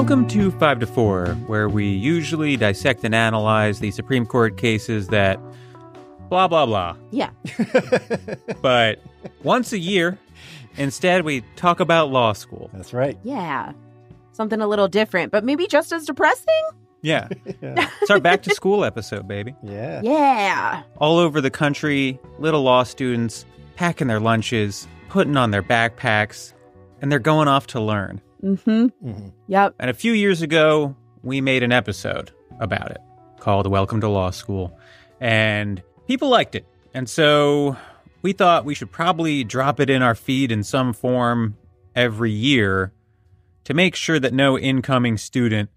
Welcome to 5 to 4, where we usually dissect and analyze the Supreme Court cases that blah, blah, blah. Yeah. But once a year, instead, we talk about law school. That's right. Yeah. Something a little different, but maybe just as depressing? Yeah. Yeah. It's our back to school episode, baby. yeah. Yeah. All over the country, little law students packing their lunches, putting on their backpacks, and they're going off to learn. Mm-hmm. Mhm. Yep. And a few years ago, we made an episode about it called Welcome to Law School. And people liked it. And so we thought we should probably drop it in our feed in some form every year to make sure that no incoming student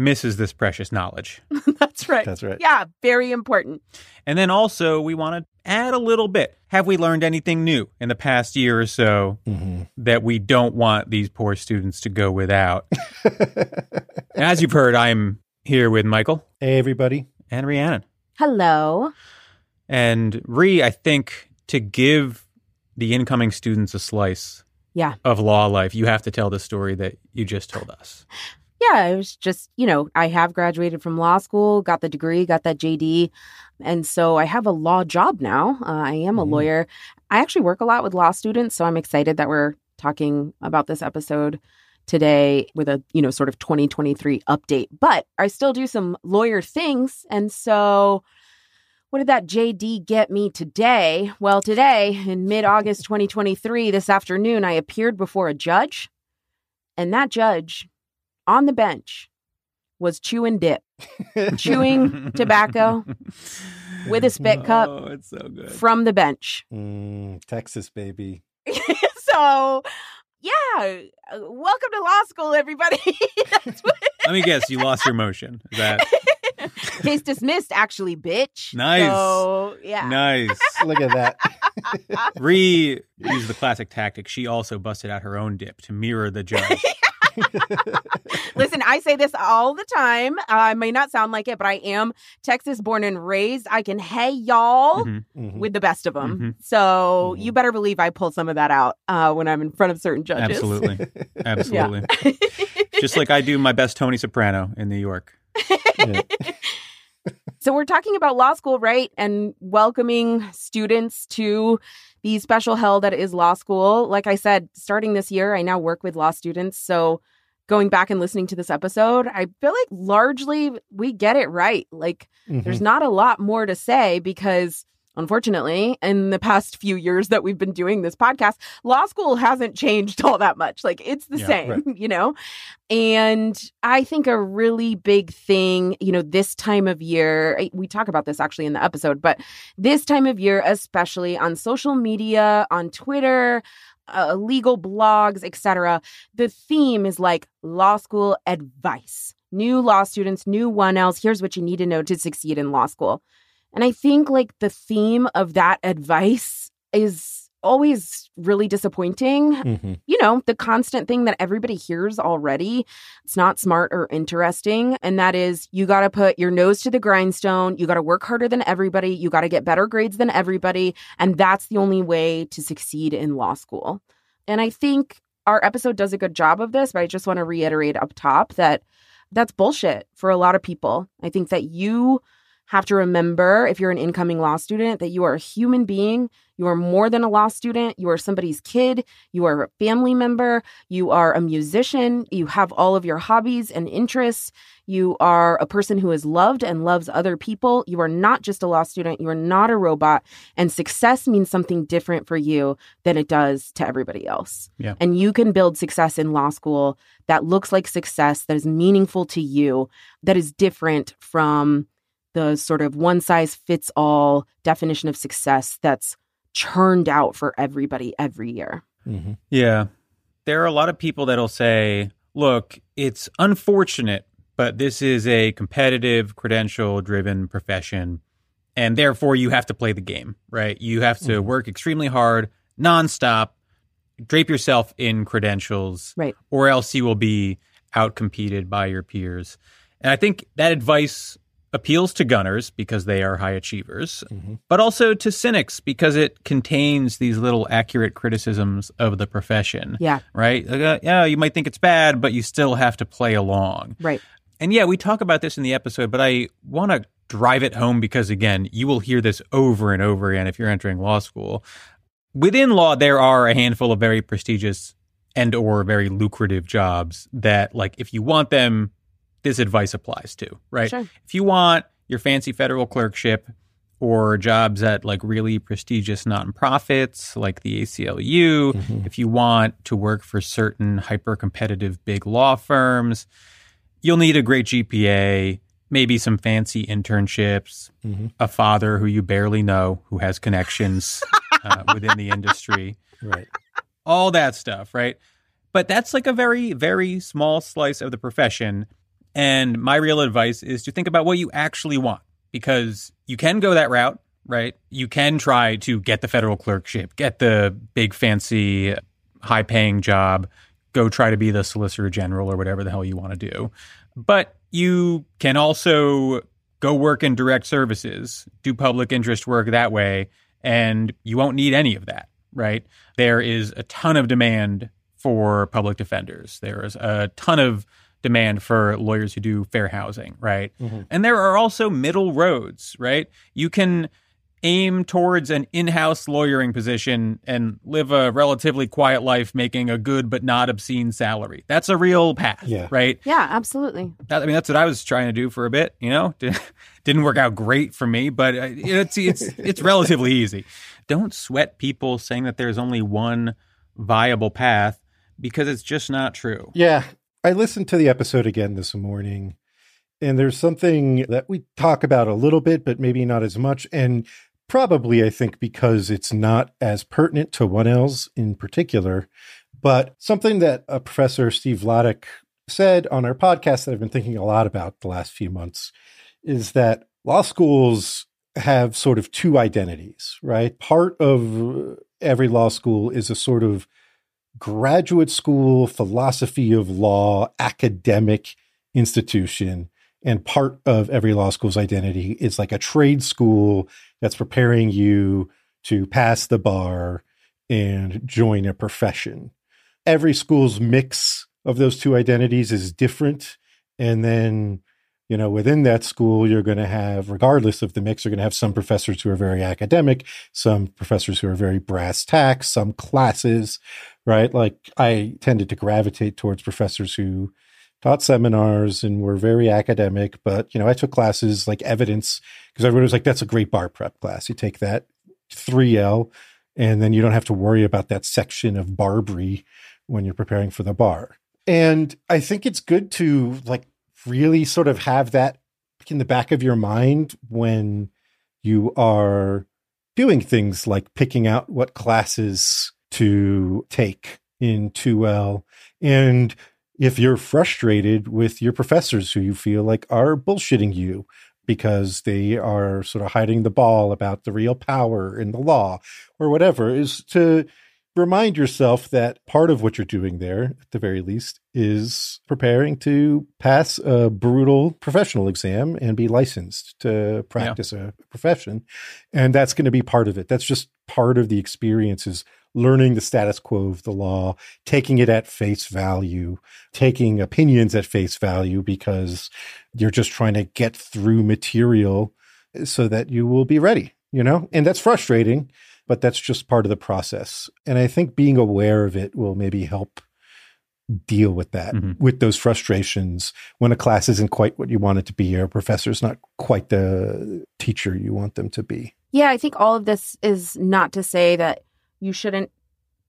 misses this precious knowledge. That's right. That's right. Yeah. Very important. And then also, we want to add a little bit. Have we learned anything new in the past year or so Mhm. that we don't want these poor students to go without? As you've heard, I'm here with Michael Hey, everybody. and Rhiannon. Hello. And Ree, I think to give the incoming students a slice Yeah. of law life, you have to tell the story that you just told us. Yeah. It was just, you know, I have graduated from law school, got the degree, got that JD. And so I have a law job now. Uh, I am a Mhm. lawyer. I actually work a lot with law students. So I'm excited that we're talking about this episode today with a, you know, sort of 2023 update. But I still do some lawyer things. And so what did that JD get me today? Well, today in mid August 2023, this afternoon, I appeared before a judge. And that judge on the bench was chewing dip Chewing tobacco with a spit cup Oh, it's so good. from the bench. Mm, Texas, baby. so, yeah, welcome to law school, everybody. That's what- Let me guess, you lost your motion. Is that Case dismissed, actually, bitch. Nice. So, yeah. nice? Look at that. Ree used the classic tactic. She also busted out her own dip to mirror the judge. Listen, I say this all the time. Uh, I may not sound like it, but I am Texas born and raised. I can hey y'all Mhm. Mhm. with the best of them. Mhm. So Mhm. you better believe I pull some of that out uh, when I'm in front of certain judges. Absolutely. Absolutely. Just like I do my best Tony Soprano in New York. Yeah. So we're talking about law school, right? And welcoming students to the special hell that is law school. Like I said, starting this year, I now work with law students. So going back and listening to this episode, I feel like largely we get it right. Like Mhm. there's not a lot more to say because unfortunately, in the past few years that we've been doing this podcast, law school hasn't changed all that much. Like it's the Yeah, same, right. you know? And I think a really big thing, you know, this time of year, we talk about this actually in the episode, but this time of year, especially on social media, on Twitter, uh, legal blogs, etc., the theme is like law school advice. New law students, new 1Ls. Here's what you need to know to succeed in law school. And I think like the theme of that advice is always really disappointing Mhm. you know, the constant thing that everybody hears already. It's not smart or interesting. And that is you got to put your nose to the grindstone. You got to work harder than everybody. You got to get better grades than everybody. And that's the only way to succeed in law school. And I think our episode does a good job of this, but I just want to reiterate up top that that's bullshit for a lot of people. I think that you have to remember if you're an incoming law student that you are a human being. You are more than a law student. You are somebody's kid. You are a family member. You are a musician. You have all of your hobbies and interests. You are a person who is loved and loves other people. You are not just a law student. You are not a robot. And success means something different for you than it does to everybody else. Yeah. And you can build success in law school that looks like success, that is meaningful to you, that is different from the sort of one size fits all definition of success that's churned out for everybody every year. Mhm. Yeah. There are a lot of people that'll say, look, it's unfortunate, but this is a competitive, credential driven profession. And therefore, you have to play the game, right? You have to Mhm. work extremely hard, nonstop, drape yourself in credentials, Right. or else you will be outcompeted by your peers. And I think that advice appeals to gunners because they are high achievers, Mhm. but also to cynics because it contains these little accurate criticisms of the profession. Yeah, Right? Like, uh, yeah, you might think it's bad, but you still have to play along. right. And yeah, we talk about this in the episode, but I want to drive it home because again, you will hear this over and over again if you're entering law school. Within law, there are a handful of very prestigious and or very lucrative jobs that like if you want them, this advice applies to, right? Sure. If you want your fancy federal clerkship or jobs at like really prestigious nonprofits like the ACLU, Mhm. if you want to work for certain hyper competitive big law firms, you'll need a great GPA, maybe some fancy internships, Mhm. a father who you barely know who has connections uh, within the industry, Right. all that stuff, right? But that's like a very, very small slice of the profession. And my real advice is to think about what you actually want because you can go that route, right? You can try to get the federal clerkship, get the big, fancy, high paying job, go try to be the solicitor general or whatever the hell you want to do. But you can also go work in direct services, do public interest work that way, and you won't need any of that, right? There is a ton of demand for public defenders. There is a ton of demand for lawyers who do fair housing, right? Mhm. And there are also middle roads, right? You can aim towards an in-house lawyering position and live a relatively quiet life making a good but not obscene salary. That's a real path, Yeah. right? Yeah, absolutely. That, I mean, that's what I was trying to do for a bit. You know, didn't work out great for me, but uh, it's it's it's relatively easy. Don't sweat people saying that there's only one viable path because it's just not true. Yeah. I listened to the episode again this morning, and there's something that we talk about a little bit, but maybe not as much. And probably, I think, because it's not as pertinent to 1Ls in particular, but something that uh, Professor Steve Vladeck said on our podcast that I've been thinking a lot about the last few months is that law schools have sort of two identities, right? Part of every law school is a sort of graduate school philosophy of law academic institution and part of every law school's identity is like a trade school that's preparing you to pass the bar and join a profession. Every school's mix of those two identities is different and then you know within that school you're going to have regardless of the mix you're going to have some professors who are very academic some professors who are very brass tacks some classes right? Like i tended to gravitate towards professors who taught seminars and were very academic but you know i took classes like evidence because everybody was like that's a great bar prep class. You take that 3l and then you don't have to worry about that section of Barbri when you're preparing for the bar. And i think it's good to like really sort of have that in the back of your mind when you are doing things like picking out what classes to take in 2L. And if you're frustrated with your professors who you feel like are bullshitting you because they are sort of hiding the ball about the real power in the law or whatever, is to remind yourself that part of what you're doing there, at the very least, is preparing to pass a brutal professional exam and be licensed to practice a profession. And that's going to be part of it. That's just part of the experience is learning the status quo of the law, taking it at face value, taking opinions at face value because you're just trying to get through material so that you will be ready, you know? And that's frustrating but that's just part of the process. And I think being aware of it will maybe help deal with that, Mhm. with those frustrations when a class isn't quite what you want it to be, or a professor's not quite the teacher you want them to be. Yeah, I think all of this is not to say that you shouldn't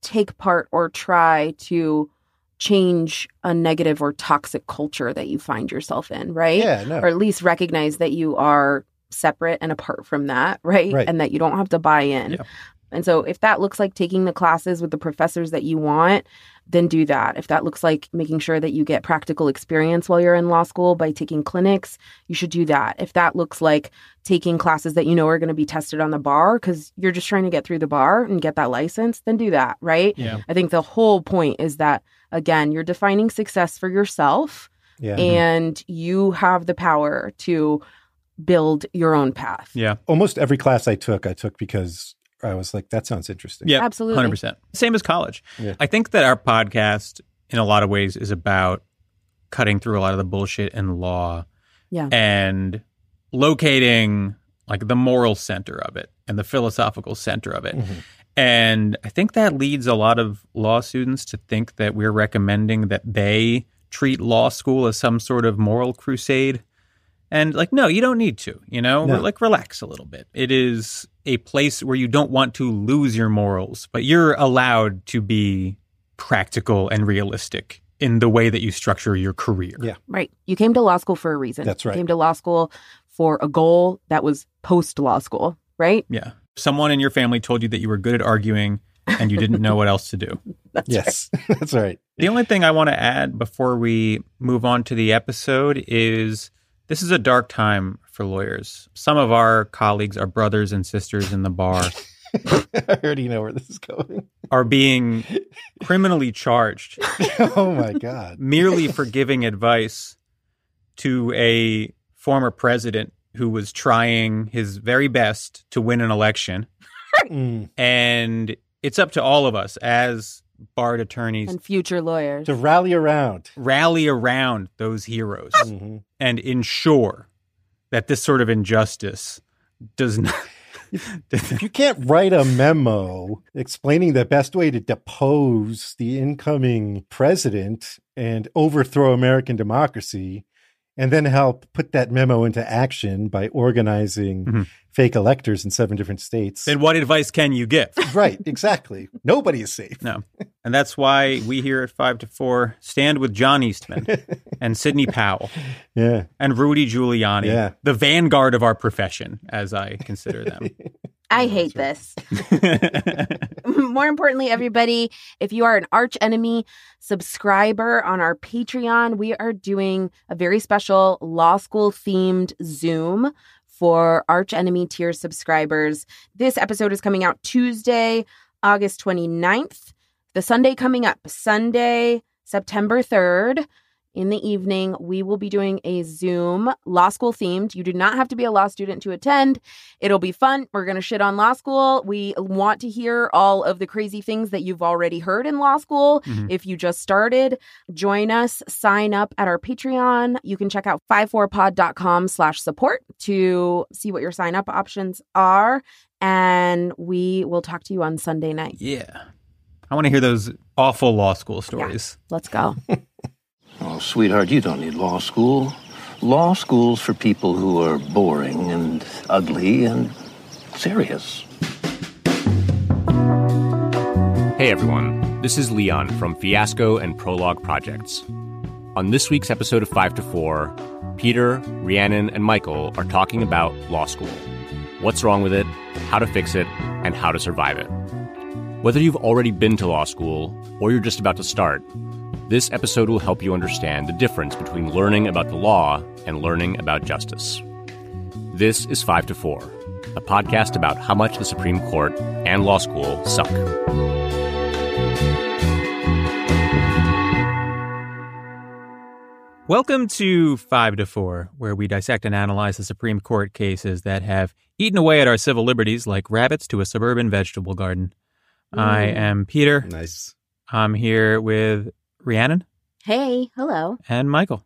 take part or try to change a negative or toxic culture that you find yourself in, right? Yeah, no. Or at least recognize that you are separate and apart from that, right? Right. And that you don't have to buy in. Yeah. And so if that looks like taking the classes with the professors that you want, then do that. If that looks like making sure that you get practical experience while you're in law school by taking clinics, you should do that. If that looks like taking classes that you know are going to be tested on the bar because you're just trying to get through the bar and get that license, then do that, right? Yeah. I think the whole point is that, again, you're defining success for yourself yeah. and you have the power to build your own path. Yeah. Almost every class I took, I took because I was like, that sounds interesting. Yeah. Absolutely. 100%. Same as college. Yeah. I think that our podcast, in a lot of ways, is about cutting through a lot of the bullshit in law Yeah. and locating like the moral center of it and the philosophical center of it. Mhm. And I think that leads a lot of law students to think that we're recommending that they treat law school as some sort of moral crusade. And like, no, you don't need to, you know, No. like relax a little bit. It is a place where you don't want to lose your morals, but you're allowed to be practical and realistic in the way that you structure your career. Yeah. Right. You came to law school for a reason. That's right. You came to law school for a goal that was post law school, right? Yeah. Someone in your family told you that you were good at arguing and you didn't know what else to do. That's yes, that's right. The only thing I want to add before we move on to the episode is this is a dark time for lawyers. Some of our colleagues, our brothers and sisters in the bar, I already know where this is going. are being criminally charged oh my God. merely for giving advice to a former president who was trying his very best to win an election. Mm. And it's up to all of us as barred attorneys And future lawyers. To rally around. rally around those heroes Mhm. and ensure that this sort of injustice does not. if You can't write a memo explaining the best way to depose the incoming president and overthrow American democracy and then help put that memo into action by organizing Mhm. fake electors in seven different states. then what advice can you give? right, exactly. Nobody is safe. No. And that's why we here at 5 to 4 stand with John Eastman and Sidney Powell Yeah. and Rudy Giuliani, Yeah. the vanguard of our profession, as I consider them. I hate this. More importantly, everybody, if you are an arch enemy subscriber on our Patreon, we are doing a very special law school themed Zoom for arch enemy tier subscribers. This episode is coming out Tuesday, August 29th. The Sunday coming up, Sunday, September 3rd. In the evening, we will be doing a Zoom law school themed. You do not have to be a law student to attend. It'll be fun. We're going to shit on law school. We want to hear all of the crazy things that you've already heard in law school. Mhm. If you just started, join us, sign up at our Patreon. You can check out 54pod.com slash support to see what your sign up options are. And we will talk to you on Sunday night. yeah. I want to hear those awful law school stories. Let's go. Oh, sweetheart, you don't need law school. Law school's for people who are boring and ugly and serious. Hey everyone, this is Leon from Fiasco and Prologue Projects. On this week's episode of 5 to 4, Peter, Rhiannon, and Michael are talking about law school. What's wrong with it, how to fix it, and how to survive it. Whether you've already been to law school or you're just about to start, this episode will help you understand the difference between learning about the law and learning about justice. This is 5 to 4, a podcast about how much the Supreme Court and law school suck. Welcome to 5 to 4, where we dissect and analyze the Supreme Court cases that have eaten away at our civil liberties like rabbits to a suburban vegetable garden. I mm. am Peter. Nice. I'm here with Rhiannon Hey, hello. and Michael.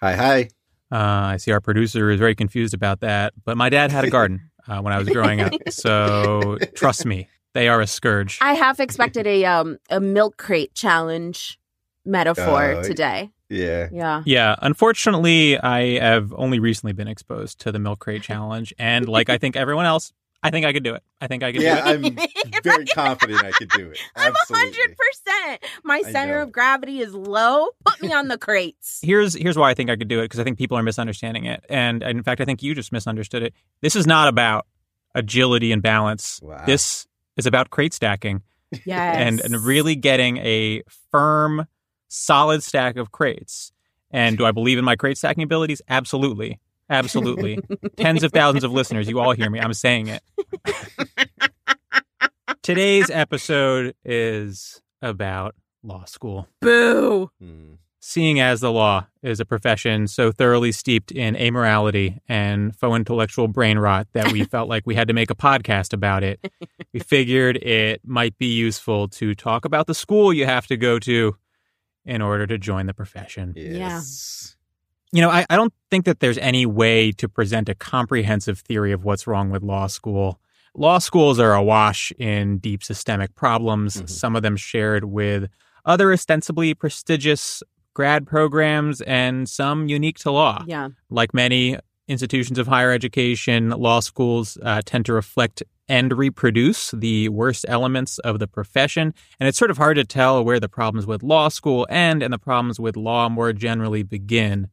Hi, hi. Uh, I see our producer is very confused about that, but my dad had a garden uh, when I was growing up. So trust me, they are a scourge. I half expected a um a milk crate challenge metaphor Oh, today. Yeah. Yeah. Yeah, unfortunately, I have only recently been exposed to the milk crate challenge, and like I think everyone else, I think I could do it. I think I could Yeah, do it. I'm very confident I could do it. I'm hundred percent. My center of gravity is low. Put me on the crates. Here's here's why I think I could do it because I think people are misunderstanding it, and, and in fact, I think you just misunderstood it. This is not about agility and balance. Wow. This is about crate stacking Yes. and and really getting a firm, solid stack of crates. And do I believe in my crate stacking abilities? Absolutely. Absolutely. Tens of thousands of listeners, you all hear me. I'm saying it. Today's episode is about law school. boo. Hmm. seeing as the law is a profession so thoroughly steeped in amorality and faux intellectual brain rot that we felt like we had to make a podcast about it, we figured it might be useful to talk about the school you have to go to in order to join the profession. Yes. You know, I, I don't think that there's any way to present a comprehensive theory of what's wrong with law school. Law schools are awash in deep systemic problems, Mhm. some of them shared with other ostensibly prestigious grad programs and some unique to law. Yeah. Like many institutions of higher education, law schools uh, tend to reflect and reproduce the worst elements of the profession. And it's sort of hard to tell where the problems with law school end and the problems with law more generally begin.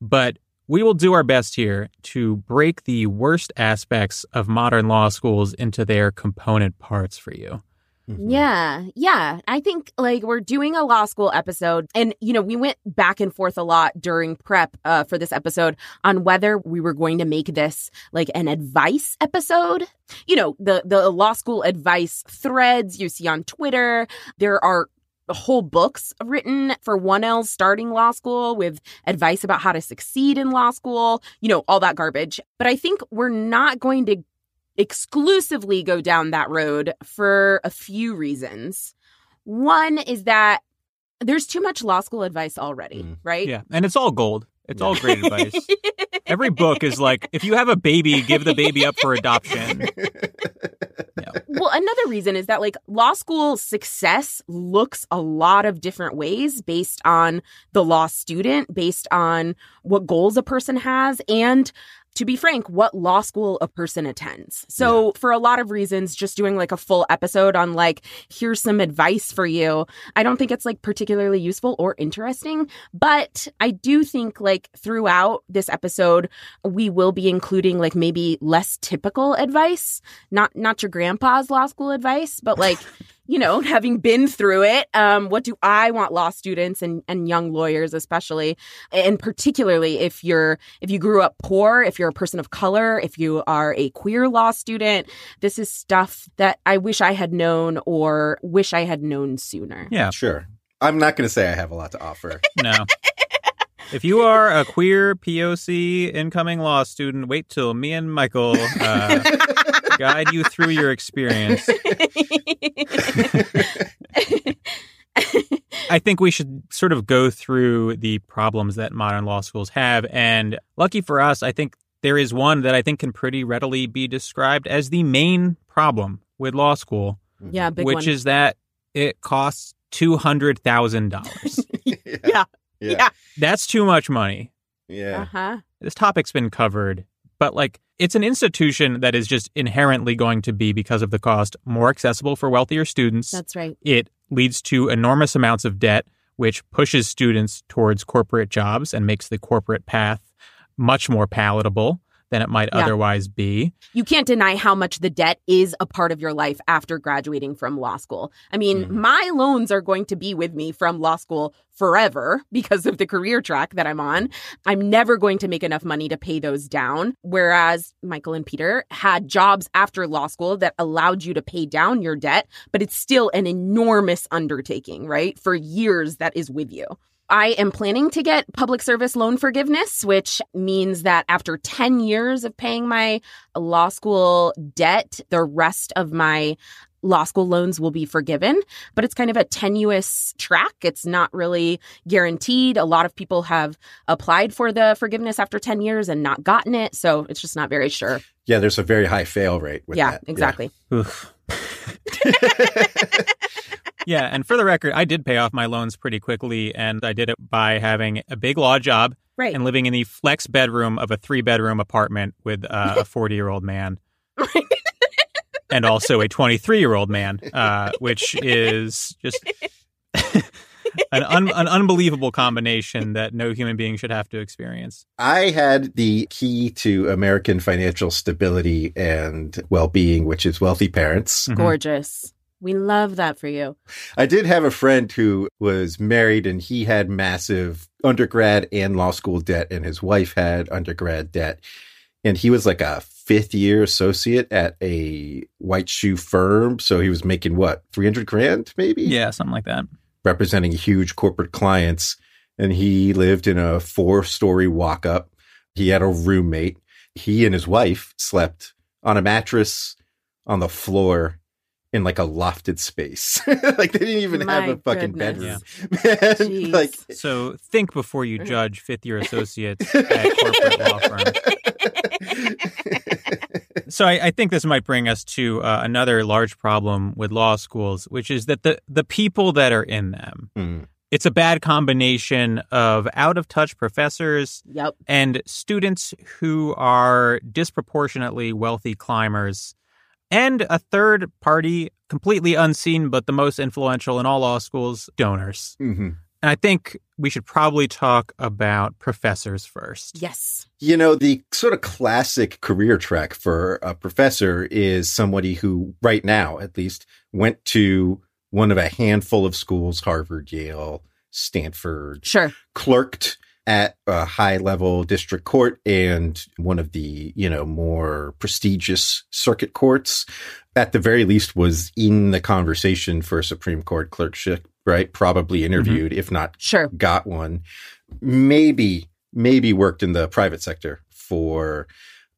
But we will do our best here to break the worst aspects of modern law schools into their component parts for you. Mhm. Yeah, yeah. I think like we're doing a law school episode, and you know, we went back and forth a lot during prep uh, for this episode on whether we were going to make this like an advice episode. You know, the the law school advice threads you see on Twitter. There are whole books written for 1L starting law school with advice about how to succeed in law school, you know, all that garbage. But I think we're not going to exclusively go down that road for a few reasons. One is that there's too much law school advice already, Mm. right? Yeah. And it's all gold. It's all great advice. Every book is like, if you have a baby, give the baby up for adoption. well, another reason is that like law school success looks a lot of different ways based on the law student, based on what goals a person has, and to be frank, what law school a person attends. So, for a lot of reasons, just doing like a full episode on like, here's some advice for you, I don't think it's like particularly useful or interesting. But I do think like throughout this episode, we will be including like maybe less typical advice not not your grandpa's law school advice, but like, you know, having been through it, um, what do I want law students and, and young lawyers especially, and particularly if you're if you grew up poor, if you're a person of color, if you are a queer law student, this is stuff that I wish I had known or wish I had known sooner. Yeah. Sure. I'm not going to say I have a lot to offer. No. If you are a queer POC incoming law student, wait till me and Michael uh, guide you through your experience. I think we should sort of go through the problems that modern law schools have. And lucky for us, I think there is one that I think can pretty readily be described as the main problem with law school, yeah, big which one. is that it costs $200,000. Yeah. Yeah. That's too much money. Yeah. uh-huh. This topic's been covered, but like it's an institution that is just inherently going to be, because of the cost, more accessible for wealthier students. That's right. it leads to enormous amounts of debt, which pushes students towards corporate jobs and makes the corporate path much more palatable than it might Yeah. otherwise be. you can't deny how much the debt is a part of your life after graduating from law school. I mean, Mhm. my loans are going to be with me from law school forever because of the career track that I'm on. I'm never going to make enough money to pay those down. Whereas Michael and Peter had jobs after law school that allowed you to pay down your debt, but it's still an enormous undertaking, right? For years that is with you. I am planning to get public service loan forgiveness, which means that after 10 years of paying my law school debt, the rest of my law school loans will be forgiven. But it's kind of a tenuous track. It's not really guaranteed. A lot of people have applied for the forgiveness after 10 years and not gotten it. So it's just not very sure. Yeah, there's a very high fail rate with yeah, that. exactly. Oof. yeah, and for the record, I did pay off my loans pretty quickly, and I did it by having a big law job Right. and living in the flex bedroom of a three bedroom apartment with uh, a 40 year old man. and also a 23 year old man, uh, which is just an, un- an unbelievable combination that no human being should have to experience. I had the key to American financial stability and well being, which is wealthy parents. Mhm. Gorgeous. We love that for you. I did have a friend who was married and he had massive undergrad and law school debt, and his wife had undergrad debt. And he was like a fifth year associate at a white shoe firm. So he was making what, 300 grand maybe? Yeah, something like that. Representing huge corporate clients. and he lived in a four story walk up. He had a roommate. He and his wife slept on a mattress on the floor in like a lofted space. like they didn't even My have a fucking goodness. bedroom. Man, like So think before you judge fifth year associates at corporate law firms. So I, I think this might bring us to uh, another large problem with law schools, which is that the the people that are in them, Mm. it's a bad combination of out of touch professors Yep. and students who are disproportionately wealthy climbers, and a third party, completely unseen but the most influential in all law schools, donors. Mhm. And I think we should probably talk about professors first. Yes. You know, the sort of classic career track for a professor is somebody who, right now at least, went to one of a handful of schools Harvard, Yale, Stanford, Sure. clerked at a high level district court and one of the, you know, more prestigious circuit courts. At the very least, was in the conversation for a Supreme Court clerkship, right? Probably mm-hmm. interviewed, if not Sure. got one, maybe maybe worked in the private sector for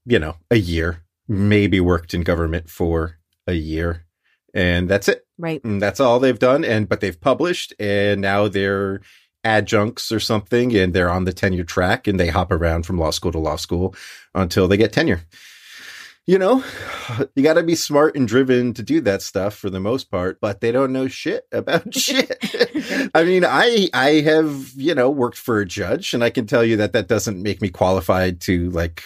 you know a year, maybe worked in government for a year, and that's it. Right. And that's all they've done. And but they've published, and now they're adjuncts or something, and they're on the tenure track, and they hop around from law school to law school until they get tenure. You know, you got to be smart and driven to do that stuff for the most part, but they don't know shit about shit. I mean, I I have you know worked for a judge, and I can tell you that that doesn't make me qualified to like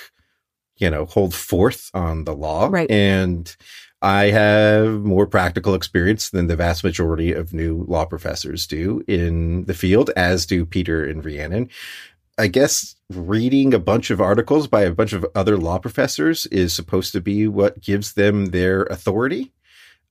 you know hold forth on the law. Right. And I have more practical experience than the vast majority of new law professors do in the field, as do Peter and Rhiannon. I guess reading a bunch of articles by a bunch of other law professors is supposed to be what gives them their authority.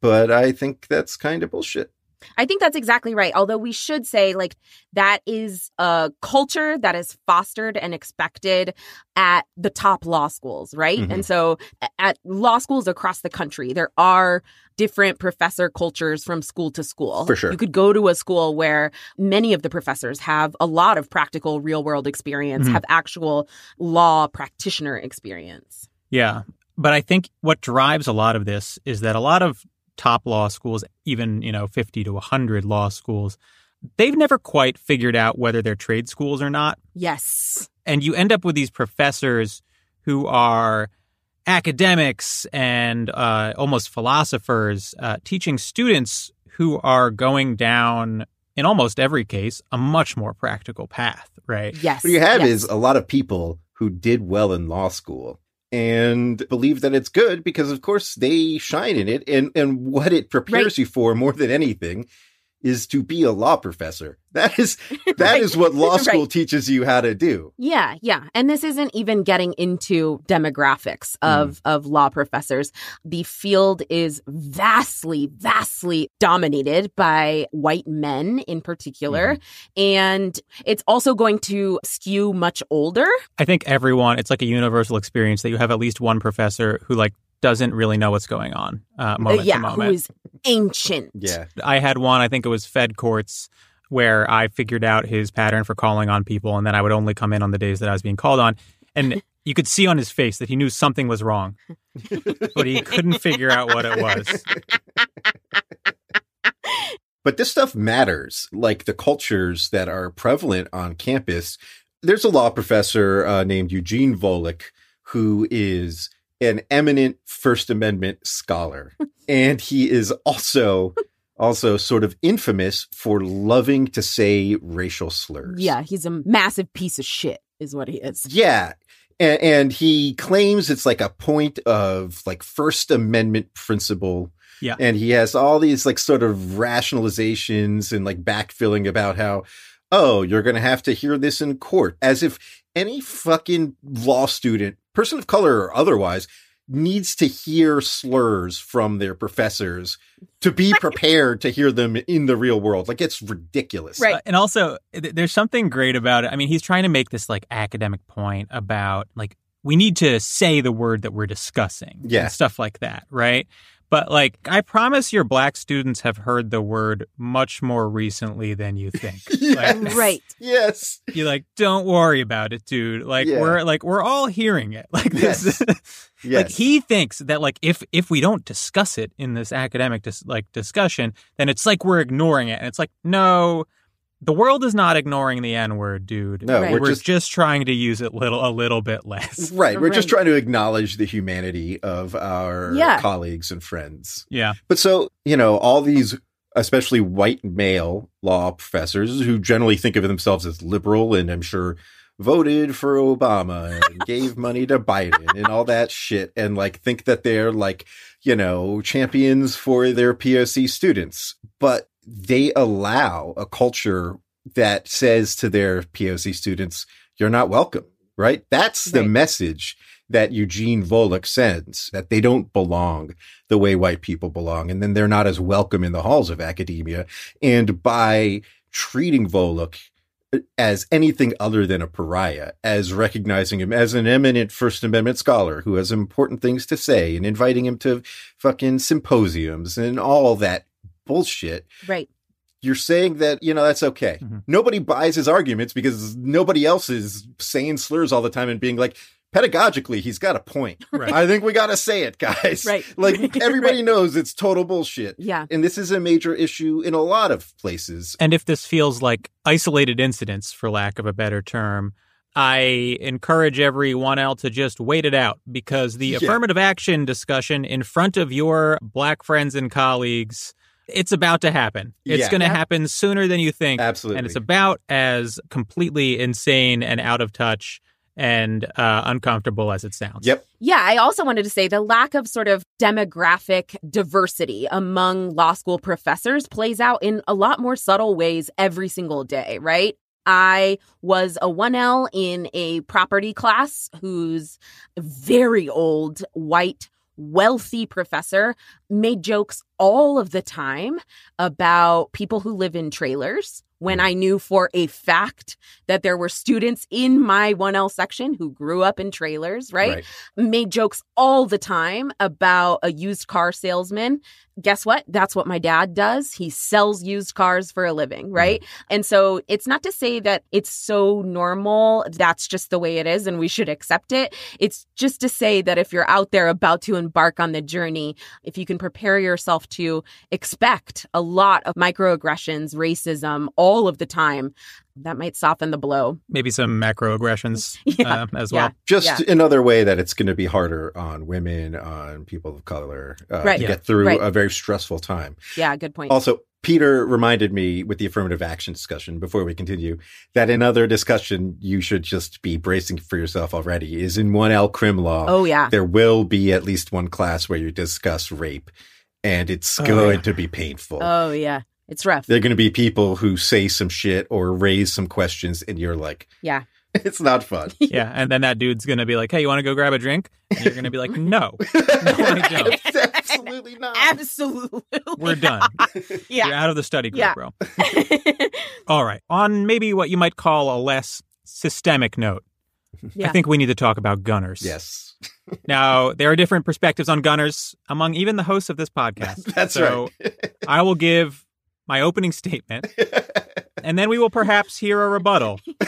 But I think that's kind of bullshit. I think that's exactly right. Although we should say, like, that is a culture that is fostered and expected at the top law schools, right? Mhm. And so at law schools across the country, there are different professor cultures from school to school. For sure. You could go to a school where many of the professors have a lot of practical real world experience, Mhm. have actual law practitioner experience. Yeah. But I think what drives a lot of this is that a lot of top law schools, even, you know, 50 to 100 law schools, they've never quite figured out whether they're trade schools or not. Yes. And you end up with these professors who are academics and uh, almost philosophers uh, teaching students who are going down, in almost every case, a much more practical path, right? Yes. What you have yes. is a lot of people who did well in law school and believe that it's good because of course they shine in it and and what it prepares Right. you for more than anything is to be a law professor. That is that Right. is what law school Right. teaches you how to do. Yeah, yeah. And this isn't even getting into demographics hmm. of of law professors. The field is vastly vastly dominated by white men in particular, hmm. and it's also going to skew much older. I think everyone, it's like a universal experience that you have at least one professor who like doesn't really know what's going on uh, Uh, yeah, to who moment. is ancient. Yeah. I had one, I think it was Fed courts, where I figured out his pattern for calling on people, and then I would only come in on the days that I was being called on. And you could see on his face that he knew something was wrong, but he couldn't figure out what it was. But this stuff matters, like the cultures that are prevalent on campus. There's a law professor uh, named Eugene Volokh who is an eminent First Amendment scholar, and he is also also sort of infamous for loving to say racial slurs. Yeah, he's a massive piece of shit, is what he is. Yeah. And, and he claims it's like a point of like First Amendment principle. Yeah. And he has all these like sort of rationalizations and like backfilling about how, oh, you're going to have to hear this in court as if any fucking law student, person of color or otherwise, needs to hear slurs from their professors to be prepared to hear them in the real world. Like it's ridiculous. Right. Uh, and also, th- there's something great about it. I mean, he's trying to make this like academic point about like we need to say the word that we're discussing, Yeah. and stuff like that, right? But like, I promise your black students have heard the word much more recently than you think. Like, Right. Yes. you're like, don't worry about it, dude. Like Yeah. we're like we're all hearing it. Like this. Yes. Like he thinks that like if if we don't discuss it in this academic dis- like discussion, then it's like we're ignoring it. And it's like, no, the world is not ignoring the N word, dude. No, Right. we're, we're just, just trying to use it little a little bit less. right. We're just trying to acknowledge the humanity of our Yeah. colleagues and friends. Yeah. But so, you know, all these, especially white male law professors who generally think of themselves as liberal and I'm sure voted for Obama and gave money to Biden and all that shit and like think that they're like, you know, champions for their POC students. But they allow a culture that says to their POC students, you're not welcome, right? That's the message that Eugene Volokh sends that they don't belong the way white people belong. And then they're not as welcome in the halls of academia. And by treating Volokh uh, as anything other than a pariah, as recognizing him as an eminent First Amendment scholar who has important things to say and inviting him to fucking symposiums and all that bullshit, Right. you're saying that, you know, that's okay. Mhm. Nobody buys his arguments because nobody else is saying slurs all the time and being like, pedagogically, he's got a point. Right. I think we got to say it, guys. Right. Like everybody Right. knows it's total bullshit. Yeah. And this is a major issue in a lot of places. And if this feels like isolated incidents, for lack of a better term, I encourage every 1L to just wait it out because the Yeah. affirmative action discussion in front of your black friends and colleagues, it's about to happen. It's Yeah. going to Yep. happen sooner than you think. Absolutely. And it's about as completely insane and out of touch and uh, uncomfortable as it sounds. Yep. Yeah, I also wanted to say the lack of sort of demographic diversity among law school professors plays out in a lot more subtle ways every single day, right? I was a 1L in a property class whose very old white wealthy professor made jokes all of the time about people who live in trailers when mm. I knew for a fact that there were students in my 1L section who grew up in trailers, right? Made jokes all the time about a used car salesman. Guess what? That's what my dad does. He sells used cars for a living, mm-hmm. right? And so it's not to say that it's so normal, that's just the way it is and we should accept it. It's just to say that if you're out there about to embark on the journey, if you can prepare yourself to expect a lot of microaggressions, racism all of the time, that might soften the blow. Maybe some macroaggressions Yeah, uh, as yeah. well. Just Yeah. another way that it's going to be harder on women, on people of color, uh, Right. to Yeah. get through Right. a very stressful time. Yeah, good point. Also, Peter reminded me with the affirmative action discussion before we continue that another discussion you should just be bracing for yourself already is in 1L crim law. oh, yeah. There will be at least one class where you discuss rape, and it's Oh, going yeah. to be painful. Oh, yeah. It's rough. there are going to be people who say some shit or raise some questions, and you're like, Yeah. it's not fun. Yeah. And then that dude's going to be like, hey, you want to go grab a drink? And you're going to be like, no, I don't. Absolutely not. Absolutely. we're done. You're out of the study group, Yeah. bro. All right. On maybe what you might call a less systemic note, Yeah. I think we need to talk about gunners. Yes, Now, there are different perspectives on gunners among even the hosts of this podcast. that's so right. I will give my opening statement, and then we will perhaps hear a rebuttal.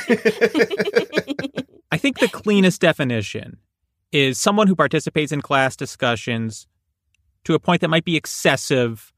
I think the cleanest definition is someone who participates in class discussions to a point that might be excessive,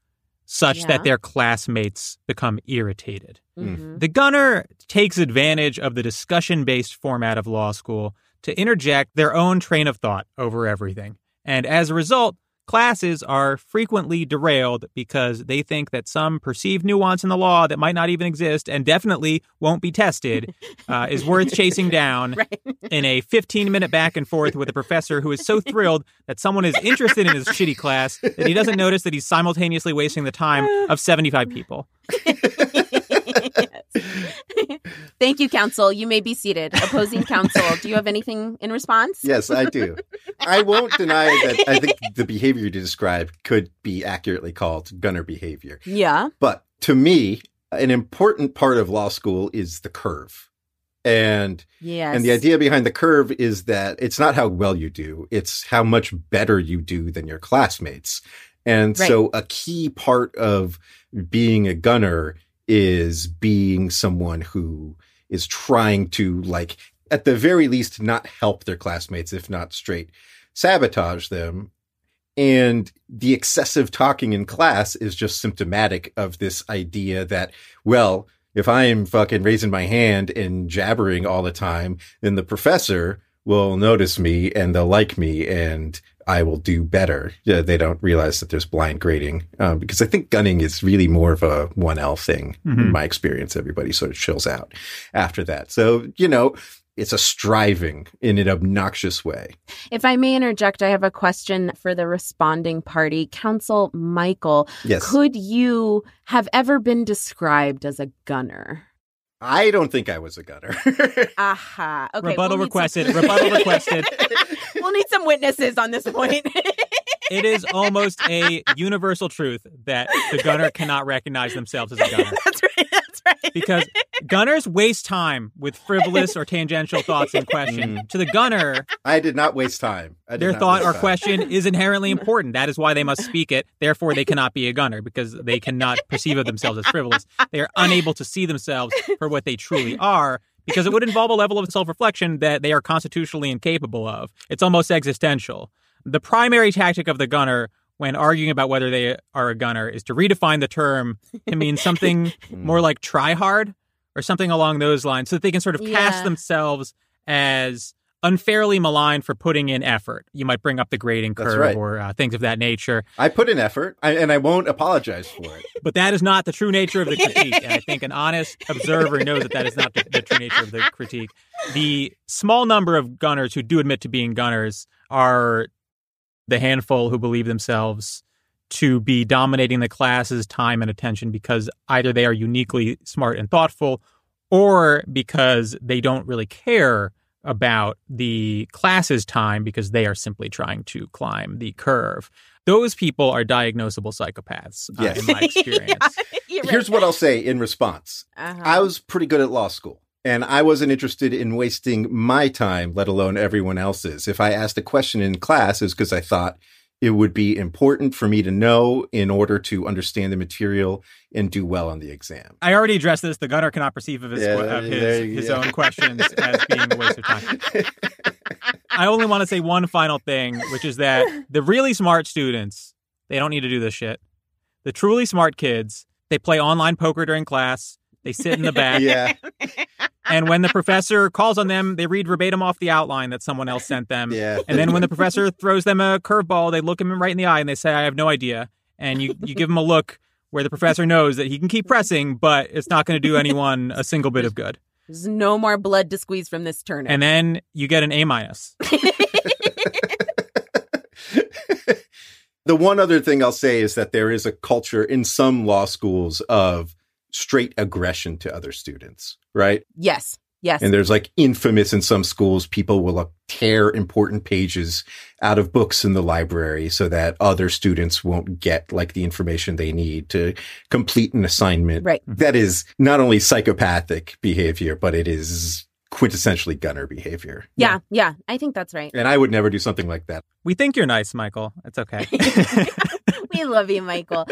such Yeah. that their classmates become irritated. Mhm. The gunner takes advantage of the discussion based format of law school to interject their own train of thought over everything. And as a result, classes are frequently derailed because they think that some perceived nuance in the law that might not even exist and definitely won't be tested uh, is worth chasing down Right. in a 15 minute back and forth with a professor who is so thrilled that someone is interested in his shitty class that he doesn't notice that he's simultaneously wasting the time of 75 people. Thank you, counsel. You may be seated. Opposing counsel, do you have anything in response? Yes, I do. I won't deny that I think the behavior you described could be accurately called gunner behavior. Yeah. But to me, an important part of law school is the curve. And Yes. and the idea behind the curve is that it's not how well you do, it's how much better you do than your classmates. And Right. so a key part of being a gunner is being someone who is trying to like at the very least not help their classmates if not straight sabotage them. And the excessive talking in class is just symptomatic of this idea that well if i am fucking raising my hand and jabbering all the time then the professor will notice me and they'll like me and I will do better. Yeah, they don't realize that there's blind grading um, because I think gunning is really more of a 1L thing in Mhm. my experience. Everybody sort of chills out after that. So, you know, it's a striving in an obnoxious way. If I may interject, I have a question for the responding party. Counsel Michael, Yes. could you have ever been described as a gunner? I don't think I was a gunner. Aha. Okay. rebuttal we'll need some- requested. rebuttal requested. we'll need some witnesses on this point. It is almost a universal truth that the gunner cannot recognize themselves as a gunner that's right. That's right. because gunners waste time with frivolous or tangential thoughts and question. Mm. To the gunner, I did not waste time. I did their thought or time. question is inherently important. That is why they must speak it. Therefore, they cannot be a gunner because they cannot perceive of themselves as frivolous. They are unable to see themselves for what they truly are because it would involve a level of self reflection that they are constitutionally incapable of. It's almost existential. The primary tactic of the gunner when arguing about whether they are a gunner is to redefine the term to mean something hmm. more like try hard or something along those lines so that they can sort of cast Yeah. themselves as unfairly maligned for putting in effort. You might bring up the grading curve right. or uh, things of that nature, I put in effort I, and I won't apologize for it. but that is not the true nature of the critique. and I think an honest observer knows that that is not the, the true nature of the critique. The small number of gunners who do admit to being gunners are the handful who believe themselves to be dominating the class's time and attention because either they are uniquely smart and thoughtful or because they don't really care about the class's time because they are simply trying to climb the curve. Those people are diagnosable psychopaths, uh, Yes. in my experience. You're right. Here's what I'll say in response. Uh-huh. I was pretty good at law school. And I wasn't interested in wasting my time, let alone everyone else's. If I asked a question in class, it was because I thought it would be important for me to know in order to understand the material and do well on the exam. I already addressed this. The gunner cannot perceive of his, Yeah, of his, his own questions as being a waste of time. I only want to say one final thing, which is that the really smart students, they don't need to do this shit. The truly smart kids, they play online poker during class. They sit in the back. yeah, And when the professor calls on them, they read verbatim off the outline that someone else sent them. yeah. And then when the professor throws them a curveball, they look him right in the eye and they say, I have no idea. And you, you give him a look where the professor knows that he can keep pressing, but it's not going to do anyone a single bit of good. There's no more blood to squeeze from this turnip. And then you get an A minus. the one other thing I'll say is that there is a culture in some law schools of straight aggression to other students, right? yes. Yes. And there's like infamous in some schools, people will uh, tear important pages out of books in the library so that other students won't get like the information they need to complete an assignment. Right. That is not only psychopathic behavior, but it is quintessentially gunner behavior. yeah. Yeah. I think that's right. And I would never do something like that. We think you're nice, Michael. It's okay. we love you, Michael.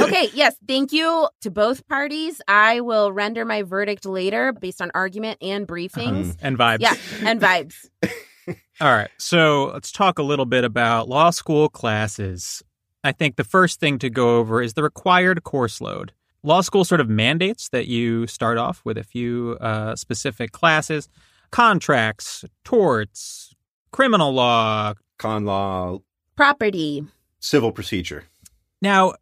Okay, yes, thank you to both parties. I will render my verdict later based on argument and briefings. Uh-huh. and vibes. Yeah, and vibes. All right. So let's talk a little bit about law school classes. I think the first thing to go over is the required course load. Law school sort of mandates that you start off with a few uh, specific classes contracts, torts, criminal law. Con law, Property. civil procedure. Now,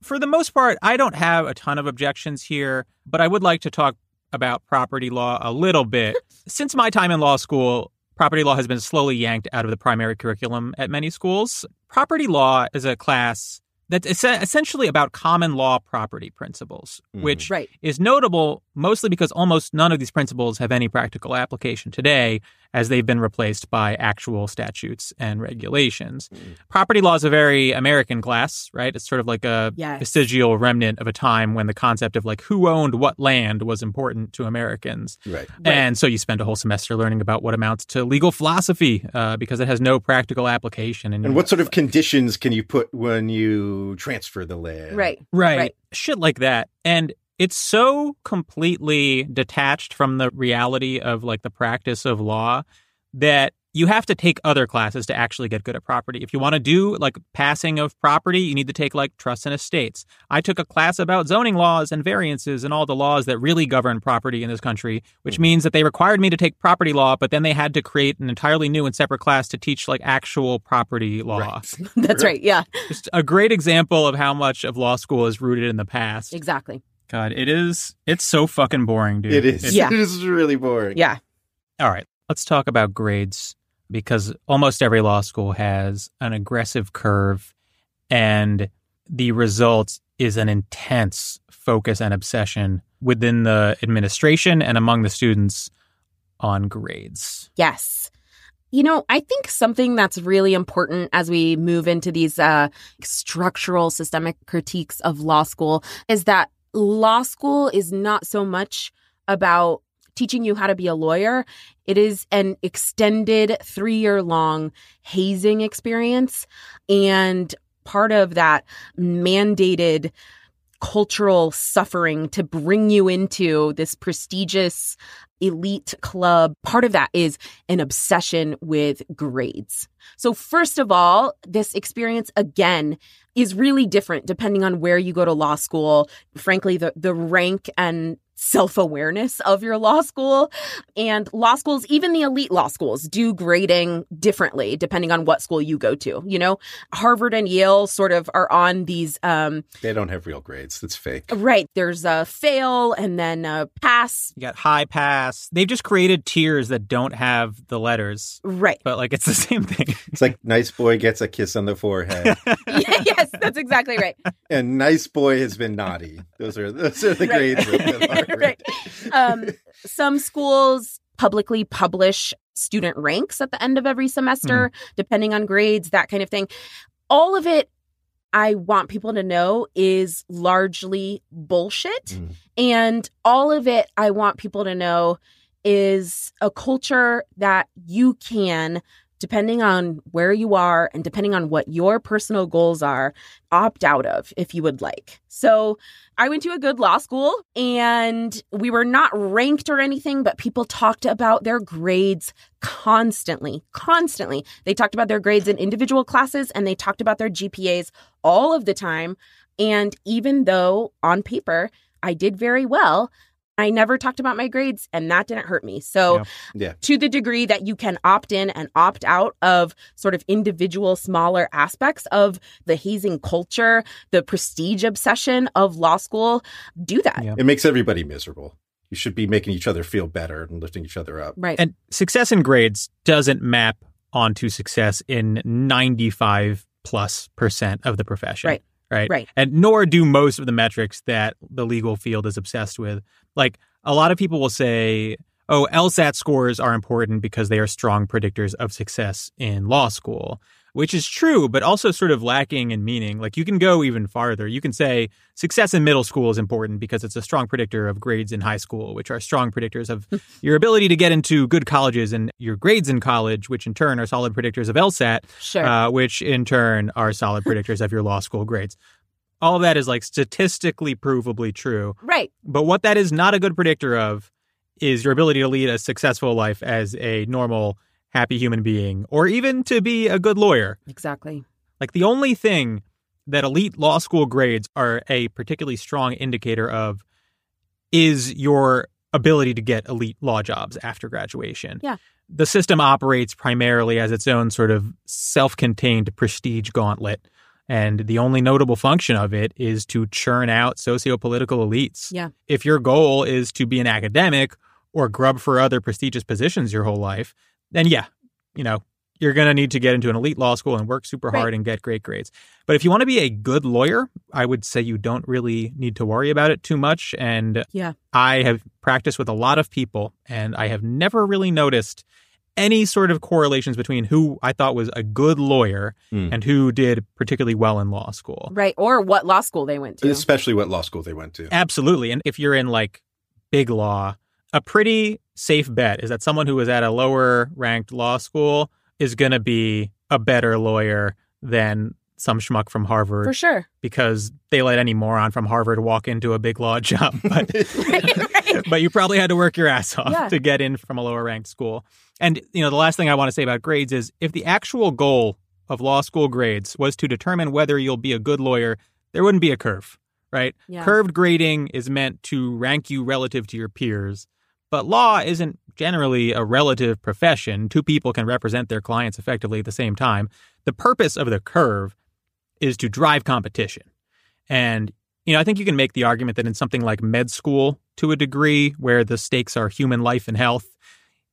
for the most part, I don't have a ton of objections here, but I would like to talk about property law a little bit. Since my time in law school, property law has been slowly yanked out of the primary curriculum at many schools. Property law is a class that's essentially about common law property principles, Mhm. which Right. is notable mostly because almost none of these principles have any practical application today, as they've been replaced by actual statutes and regulations. Property law is a very American class, right? It's sort of like a Yes. vestigial remnant of a time when the concept of like who owned what land was important to Americans. Right. And so you spend a whole semester learning about what amounts to legal philosophy uh, because it has no practical application. And what sort of conditions can you put when you transfer the land? Right. right. Right. Shit like that. And it's so completely detached from the reality of like the practice of law that you have to take other classes to actually get good at property. If you want to do like passing of property, you need to take like trusts and estates. I took a class about zoning laws and variances and all the laws that really govern property in this country, which mm-hmm. means that they required me to take property law, but then they had to create an entirely new and separate class to teach like actual property law. Right. That's right. Yeah, Just a great example of how much of law school is rooted in the past. exactly. God, it is. It's so fucking boring, dude. It is. It's- Yeah. It is really boring. Yeah. All right, let's talk about grades because almost every law school has an aggressive curve, and the result is an intense focus and obsession within the administration and among the students on grades. Yes. You know, I think something that's really important as we move into these uh, structural systemic critiques of law school is that law school is not so much about teaching you how to be a lawyer. It is an extended three year long hazing experience. And part of that mandated cultural suffering to bring you into this prestigious elite club. Part of that is an obsession with grades. So, first of all, this experience again is really different depending on where you go to law school. Frankly, the, the rank and self awareness of your law school. And law schools, even the elite law schools, do grading differently depending on what school you go to. You know, Harvard and Yale sort of are on these um, They don't have real grades. That's fake. Right. There's a fail and then a pass. You got high pass. They've just created tiers that don't have the letters, Right. but like it's the same thing. It's like nice boy gets a kiss on the forehead, Yeah, yes, that's exactly right. and nice boy has been naughty. Those are those are the Right. grades. Of, of Harvard. Right. Um, some schools publicly publish student ranks at the end of every semester, depending on grades, that kind of thing. All of it, I want people to know, is largely bullshit. Mm. And all of it, I want people to know, is a culture that you can, depending on where you are and depending on what your personal goals are, opt out of if you would like. So I went to a good law school and we were not ranked or anything, but people talked about their grades constantly, constantly. They talked about their grades in individual classes and they talked about their GPAs all of the time. And even though on paper I did very well, I never talked about my grades and that didn't hurt me. So, Yeah. Yeah. to the degree that you can opt in and opt out of sort of individual smaller aspects of the hazing culture, the prestige obsession of law school, do that. Yeah. It makes everybody miserable. You should be making each other feel better and lifting each other up. Right. And success in grades doesn't map onto success in 95 plus percent of the profession. Right. Right. Right. And nor do most of the metrics that the legal field is obsessed with. Like a lot of people will say, oh, LSAT scores are important because they are strong predictors of success in law school, which is true, but also sort of lacking in meaning. Like you can go even farther. You can say success in middle school is important because it's a strong predictor of grades in high school, which are strong predictors of your ability to get into good colleges and your grades in college, which in turn are solid predictors of LSAT, Sure. uh, which in turn are solid predictors of your law school grades. All of that is like statistically provably true. right. But what that is not a good predictor of is your ability to lead a successful life as a normal, happy human being, or even to be a good lawyer. Exactly. Like the only thing that elite law school grades are a particularly strong indicator of is your ability to get elite law jobs after graduation. Yeah. The system operates primarily as its own sort of self contained prestige gauntlet. And the only notable function of it is to churn out socio-political elites. Yeah. If your goal is to be an academic or grub for other prestigious positions your whole life, then yeah, you know, you're going to need to get into an elite law school and work super hard Right. and get great grades. But if you want to be a good lawyer, I would say you don't really need to worry about it too much. And Yeah. I have practiced with a lot of people, and I have never really noticed any sort of correlations between who I thought was a good lawyer Hmm. and who did particularly well in law school. Right. Or what law school they went to. Especially what law school they went to. Absolutely. And if you're in like big law, a pretty safe bet is that someone who was at a lower ranked law school is going to be a better lawyer than some schmuck from Harvard For sure. because they let any moron from Harvard walk into a big law job. But, Right. but you probably had to work your ass off Yeah. to get in from a lower ranked school. And, you know, the last thing I want to say about grades is if the actual goal of law school grades was to determine whether you'll be a good lawyer, there wouldn't be a curve, right? Yeah. Curved grading is meant to rank you relative to your peers. But law isn't generally a relative profession. Two people can represent their clients effectively at the same time. The purpose of the curve is to drive competition. And, you know, I think you can make the argument that in something like med school, to a degree, where the stakes are human life and health,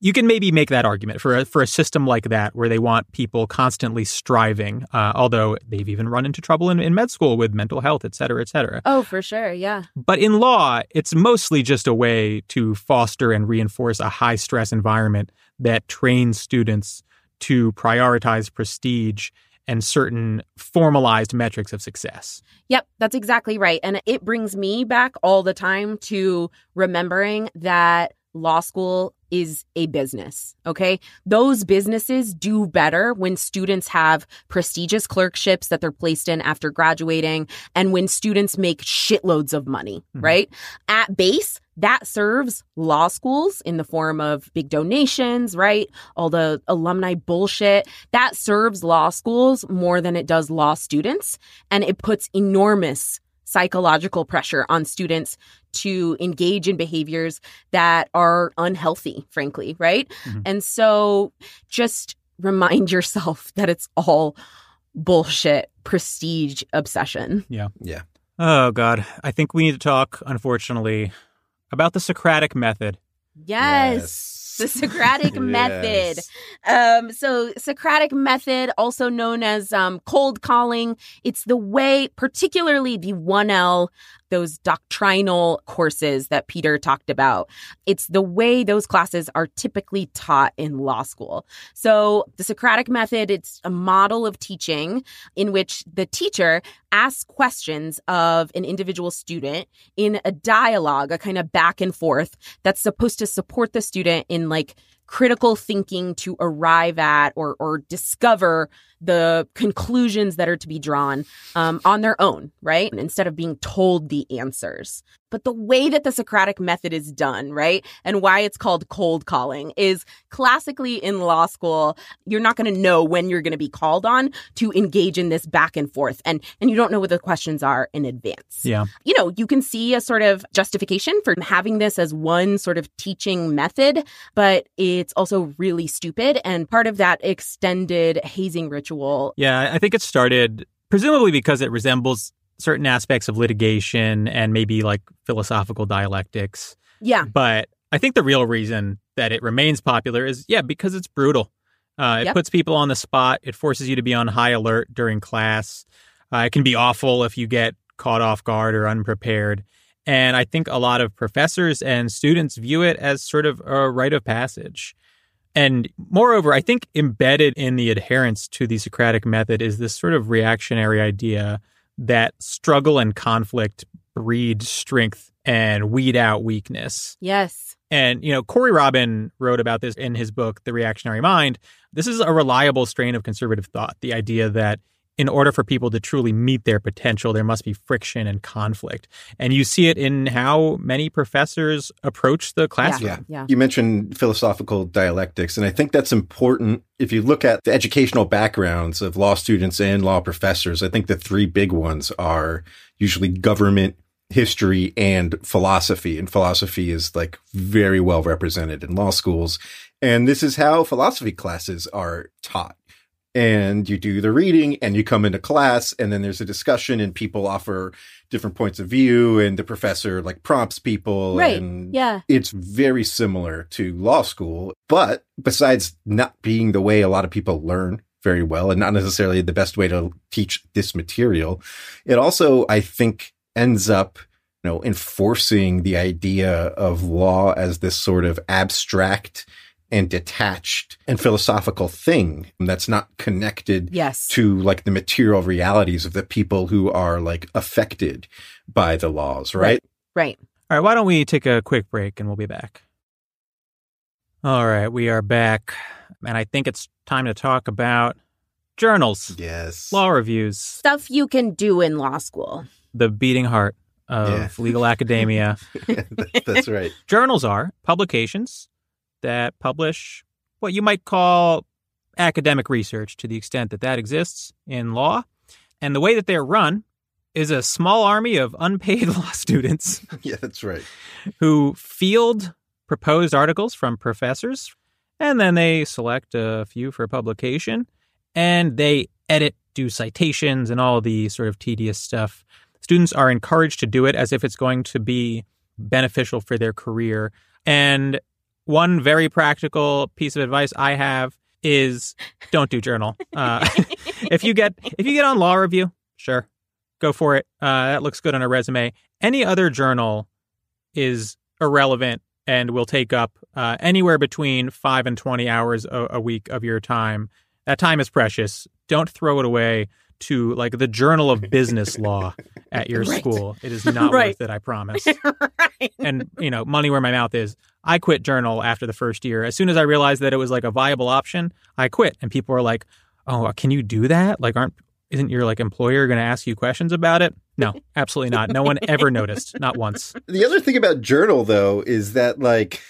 you can maybe make that argument for a, for a system like that where they want people constantly striving, uh, although they've even run into trouble in, in med school with mental health, et cetera, et cetera. Oh, for sure. Yeah. But in law, it's mostly just a way to foster and reinforce a high stress environment that trains students to prioritize prestige and certain formalized metrics of success. Yep, that's exactly right. And it brings me back all the time to remembering that law school is a business. Okay. Those businesses do better when students have prestigious clerkships that they're placed in after graduating and when students make shitloads of money, Mhm. right? At base, that serves law schools in the form of big donations, right? All the alumni bullshit. That serves law schools more than it does law students. And it puts enormous psychological pressure on students to engage in behaviors that are unhealthy, frankly, right? Mhm. And so just remind yourself that it's all bullshit, prestige obsession. Yeah. Yeah. Oh, God. I think we need to talk, unfortunately, about the Socratic method. Yes. The Socratic Yes. method. Um, so Socratic method, also known as um, cold calling, it's the way, particularly the 1L, those doctrinal courses that Peter talked about. It's the way those classes are typically taught in law school. So the Socratic method, it's a model of teaching in which the teacher asks questions of an individual student in a dialogue, a kind of back and forth that's supposed to support the student in like critical thinking to arrive at or or discover the conclusions that are to be drawn um, on their own, right? Instead of being told the answers. But the way that the Socratic method is done, right? And why it's called cold calling is classically in law school, you're not going to know when you're going to be called on to engage in this back and forth. And, and you don't know what the questions are in advance Yeah. you know, you can see a sort of justification for having this as one sort of teaching method, but it's also really stupid. And part of that extended hazing ritual. Yeah, I think it started presumably because it resembles certain aspects of litigation and maybe like philosophical dialectics. Yeah. But I think the real reason that it remains popular is, yeah, because it's brutal. Uh, it Yep. puts people on the spot. It forces you to be on high alert during class. Uh, it can be awful if you get caught off guard or unprepared. And I think a lot of professors and students view it as sort of a rite of passage. And moreover, I think embedded in the adherence to the Socratic method is this sort of reactionary idea that struggle and conflict breed strength and weed out weakness. Yes. And, you know, Corey Robin wrote about this in his book, The Reactionary Mind. This is a reliable strain of conservative thought. The idea that in order for people to truly meet their potential, there must be friction and conflict. And you see it in how many professors approach the classroom. Yeah. Yeah. You mentioned philosophical dialectics, and I think that's important. If you look at the educational backgrounds of law students and law professors, I think the three big ones are usually government, history, and philosophy. And philosophy is like very well represented in law schools. And this is how philosophy classes are taught. And you do the reading and you come into class and then there's a discussion and people offer different points of view and the professor like prompts people Right. and Yeah. it's very similar to law school but besides not being the way a lot of people learn very well and not necessarily the best way to teach this material it also i think ends up you know enforcing the idea of law as this sort of abstract and detached and philosophical thing that's not connected Yes. to like the material realities of the people who are like affected by the laws, right? Right. All right, why don't we take a quick break and we'll be back. All right, we are back. And I think it's time to talk about journals, Yes. law reviews, Stuff you can do in law school. the beating heart of Yeah. legal academia. That's right. Journals are publications that publish what you might call academic research to the extent that that exists in law. And the way that they're run is a small army of unpaid law students Yeah, that's right. who field proposed articles from professors, and then they select a few for publication, and they edit, do citations, and all the sort of tedious stuff. Students are encouraged to do it as if it's going to be beneficial for their career. And one very practical piece of advice I have is don't do journal. Uh, if you get if you get on law review, sure, go for it. Uh, that looks good on a resume. Any other journal is irrelevant and will take up uh, anywhere between five and 20 hours a, a week of your time. That time is precious. Don't throw it away to like the Journal of Business Law at your Right. school. It is not Right. worth it, I promise. right. and, you know, money where my mouth is. I quit Journal after the first year. As soon as I realized that it was like a viable option, I quit. And people were like, oh, uh, can you do that? Like, aren't, isn't your like employer going to ask you questions about it? No, absolutely not. No one ever noticed, not once. The other thing about journal though is that like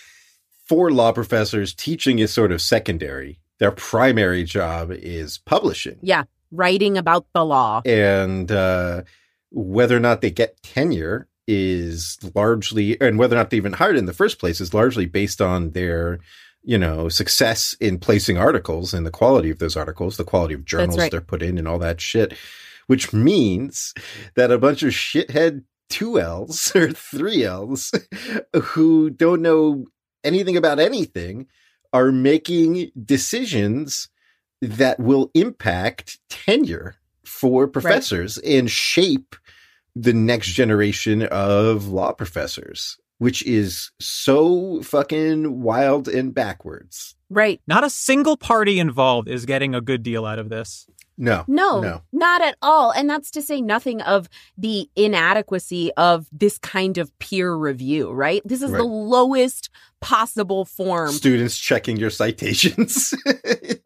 for law professors, teaching is sort of secondary. Their primary job is publishing. Yeah. Writing about the law. and uh, whether or not they get tenure is largely, and whether or not they even hired in the first place is largely based on their, you know, success in placing articles and the quality of those articles, the quality of journals right. they're put in, and all that shit. Which means that a bunch of shithead two L's or three L's who don't know anything about anything are making decisions that will impact tenure for professors and shape the next generation of law professors, which is so fucking wild and backwards. Right. Not a single party involved is getting a good deal out of this. No, No, no. not at all. And that's to say nothing of the inadequacy of this kind of peer review, right? This is Right. the lowest possible form. Students checking your citations.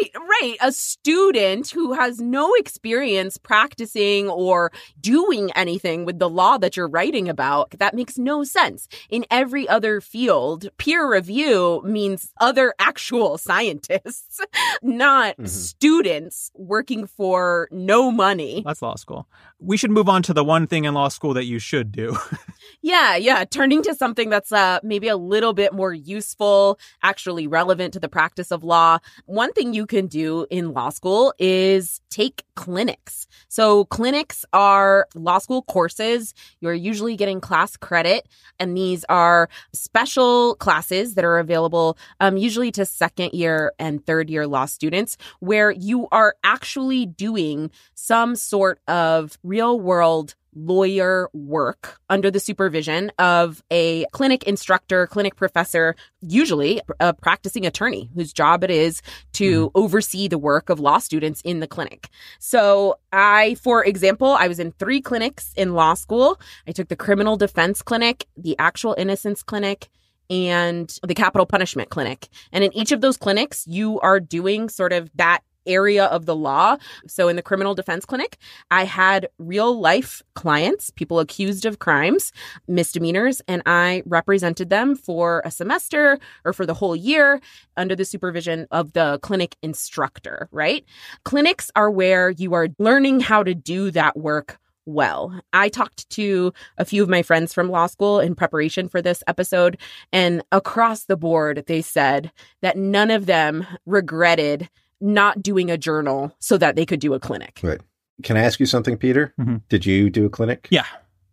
Right, right. A student who has no experience practicing or doing anything with the law that you're writing about, that makes no sense. In every other field, peer review means other actual scientists, not Mhm. students working for no money. That's law school. We should move on to the one thing in law school that you should do. Yeah, yeah. Turning to something that's uh, maybe a little bit more useful, actually relevant to the practice of law. One thing you can do in law school is take clinics. So, clinics are law school courses. You're usually getting class credit, and these are special classes that are available um, usually to second year and third year law students, where you are actually doing some sort of real world lawyer work under the supervision of a clinic instructor, clinic professor, usually a practicing attorney whose job it is to mm-hmm. oversee the work of law students in the clinic. So, I, for example, I was in three clinics in law school. I took the criminal defense clinic, the actual innocence clinic, and the capital punishment clinic. And in each of those clinics, you are doing sort of that area of the law. So in the criminal defense clinic, I had real life clients, people accused of crimes, misdemeanors, and I represented them for a semester or for the whole year under the supervision of the clinic instructor, right? Clinics are where you are learning how to do that work well. I talked to a few of my friends from law school in preparation for this episode, and across the board, they said that none of them regretted not doing a journal so that they could do a clinic. Right. Can I ask you something, Peter? Mhm. Did you do a clinic? Yeah.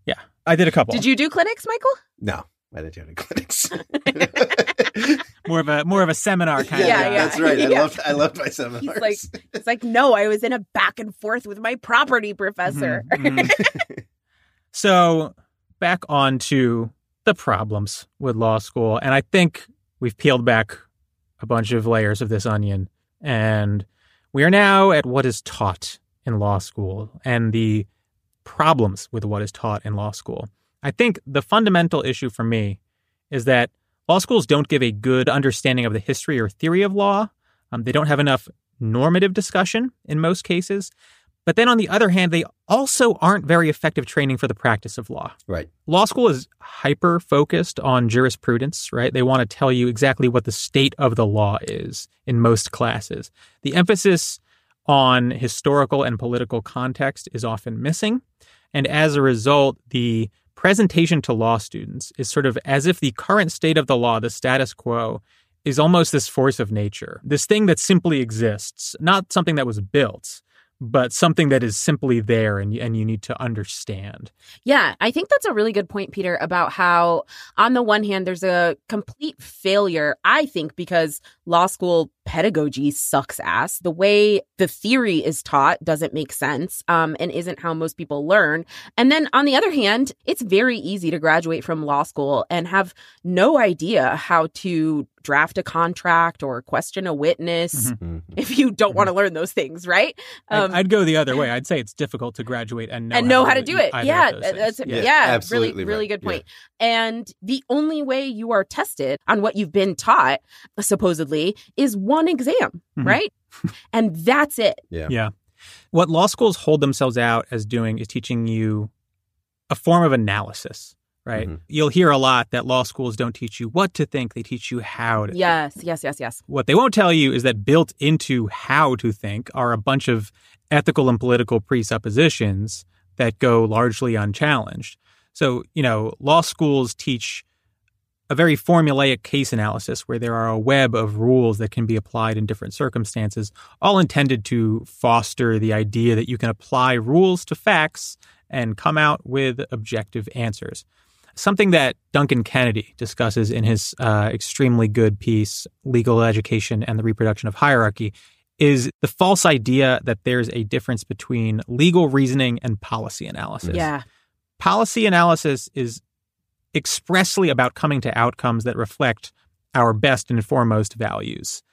Yeah. I did a couple. Did you do clinics, Michael? No, I didn't do any clinics. more of a more of a seminar kind Yeah, of yeah. that's right. I Yeah. loved I loved my seminars. He's like, it's like, no, I was in a back and forth with my property professor. Mhm, mhm. so back on to the problems with law school. And I think we've peeled back a bunch of layers of this onion. And we are now at what is taught in law school and the problems with what is taught in law school. I think the fundamental issue for me is that law schools don't give a good understanding of the history or theory of law. Um, they don't have enough normative discussion in most cases. But then on the other hand, they also aren't very effective training for the practice of law. right. Law school is hyper focused on jurisprudence, right? They want to tell you exactly what the state of the law is in most classes. The emphasis on historical and political context is often missing. And as a result, the presentation to law students is sort of as if the current state of the law, the status quo, is almost this force of nature, this thing that simply exists, not something that was built, but something that is simply there and, and you need to understand. Yeah, I think that's a really good point, Peter, about how, on the one hand, there's a complete failure, I think, because law school pedagogy sucks ass. The way the theory is taught doesn't make sense um, and isn't how most people learn. And then on the other hand, it's very easy to graduate from law school and have no idea how to draft a contract or question a witness Mhm. Mhm. if you don't want to learn those things, right? I'd, I'd go the other way. I'd say it's difficult to graduate and know, and know how to do it. Yeah, that's things. yeah, Yeah, really, absolutely really right. good Yeah. point. And the only way you are tested on what you've been taught, supposedly, is one exam, Mhm. right? and that's it. Yeah. Yeah. What law schools hold themselves out as doing is teaching you a form of analysis, right? Mhm. You'll hear a lot that law schools don't teach you what to think, they teach you how to. think. Yes, yes, yes, yes. What they won't tell you is that built into how to think are a bunch of ethical and political presuppositions that go largely unchallenged. So, you know, law schools teach a very formulaic case analysis where there are a web of rules that can be applied in different circumstances, all intended to foster the idea that you can apply rules to facts and come out with objective answers. Something that Duncan Kennedy discusses in his uh, extremely good piece, Legal Education and the Reproduction of Hierarchy, is the false idea that there's a difference between legal reasoning and policy analysis. Yeah. Policy analysis is expressly about coming to outcomes that reflect our best and foremost values.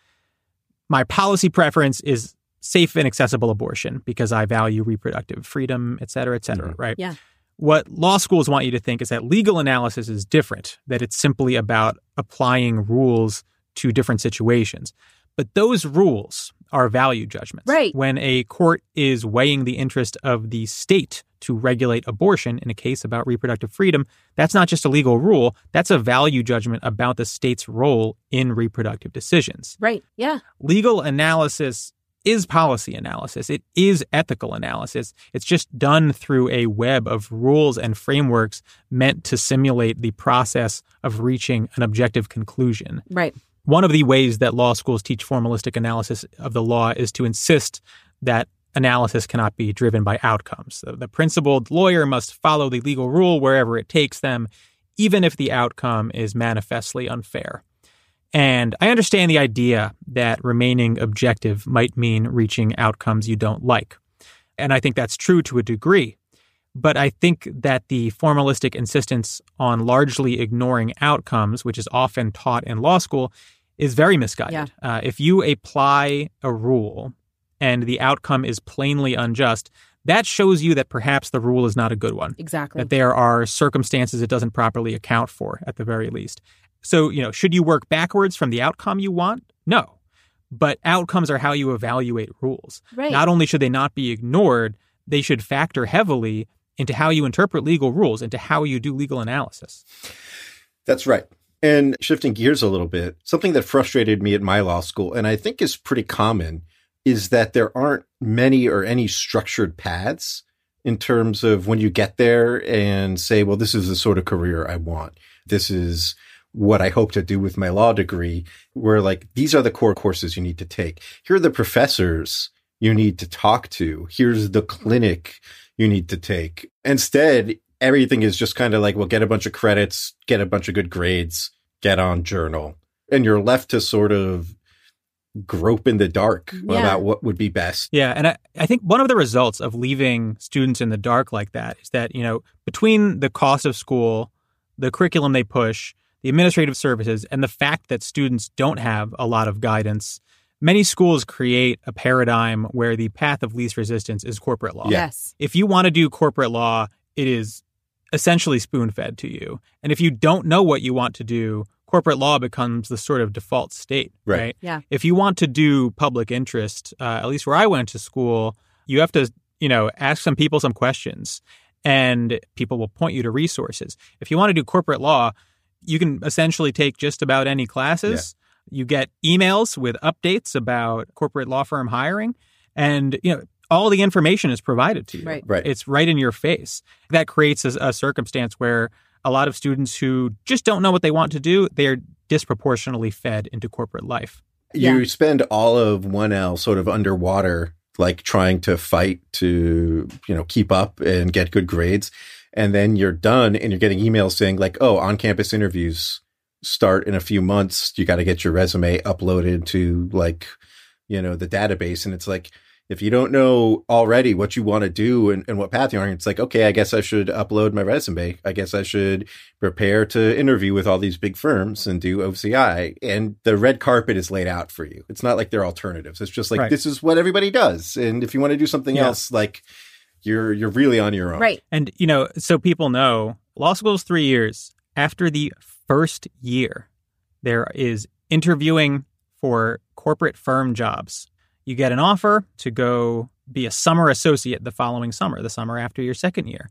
My policy preference is safe and accessible abortion because I value reproductive freedom, et cetera, et cetera, right? Yeah. What law schools want you to think is that legal analysis is different, that it's simply about applying rules to different situations. But those rules are value judgments. Right. When a court is weighing the interest of the state to regulate abortion in a case about reproductive freedom, that's not just a legal rule, that's a value judgment about the state's role in reproductive decisions. Right. Yeah. Legal analysis is policy analysis. It is ethical analysis. It's just done through a web of rules and frameworks meant to simulate the process of reaching an objective conclusion. Right. One of the ways that law schools teach formalistic analysis of the law is to insist that analysis cannot be driven by outcomes. The, the principled lawyer must follow the legal rule wherever it takes them, even if the outcome is manifestly unfair. And I understand the idea that remaining objective might mean reaching outcomes you don't like. And I think that's true to a degree. But I think that the formalistic insistence on largely ignoring outcomes, which is often taught in law school, is very misguided. Yeah. Uh, if you apply a rule and the outcome is plainly unjust, that shows you that perhaps the rule is not a good one Exactly. that there are circumstances it doesn't properly account for at the very least. So, you know, should you work backwards from the outcome you want? No. But outcomes are how you evaluate rules. Right. Not only should they not be ignored, they should factor heavily into how you interpret legal rules, into how you do legal analysis. That's right. And shifting gears a little bit, something that frustrated me at my law school, and I think is pretty common, is that there aren't many or any structured paths in terms of when you get there and say, well, this is the sort of career I want. This is what I hope to do with my law degree, where like these are the core courses you need to take. Here are the professors you need to talk to. Here's the clinic you need to take. Instead, everything is just kind of like, well, get a bunch of credits, get a bunch of good grades, get on journal. And you're left to sort of grope in the dark Yeah. about what would be best. Yeah, and I, I think one of the results of leaving students in the dark like that is that, you know, between the cost of school, the curriculum they push, the administrative services, and the fact that students don't have a lot of guidance, many schools create a paradigm where the path of least resistance is corporate law. Yes. If you want to do corporate law, it is essentially spoon fed to you. And if you don't know what you want to do, corporate law becomes the sort of default state, Right. right? Yeah. If you want to do public interest, uh, at least where I went to school, you have to, you know, ask some people some questions and people will point you to resources. If you want to do corporate law, you can essentially take just about any classes. You get emails with updates about corporate law firm hiring and, you know, all the information is provided to you. Right. Right. It's right in your face. That creates a, a circumstance where a lot of students who just don't know what they want to do, they're disproportionately fed into corporate life. you Yeah. spend all of 1L sort of underwater, like trying to fight to, you know, keep up and get good grades. And then you're done and you're getting emails saying like, oh, on campus interviews start in a few months. You got to get your resume uploaded to like, you know, the database. And it's like, if you don't know already what you want to do and, and what path you're on, it's like, okay, I guess I should upload my resume. I guess I should prepare to interview with all these big firms and do OCI. And the red carpet is laid out for you. It's not like they're alternatives. It's just like Right. this is what everybody does. And if you want to do something Yeah. else, like you're you're really on your own. Right. And, you know, so people know law school is three years. After the first year, there is interviewing for corporate firm jobs. You get an offer to go be a summer associate the following summer, the summer after your second year.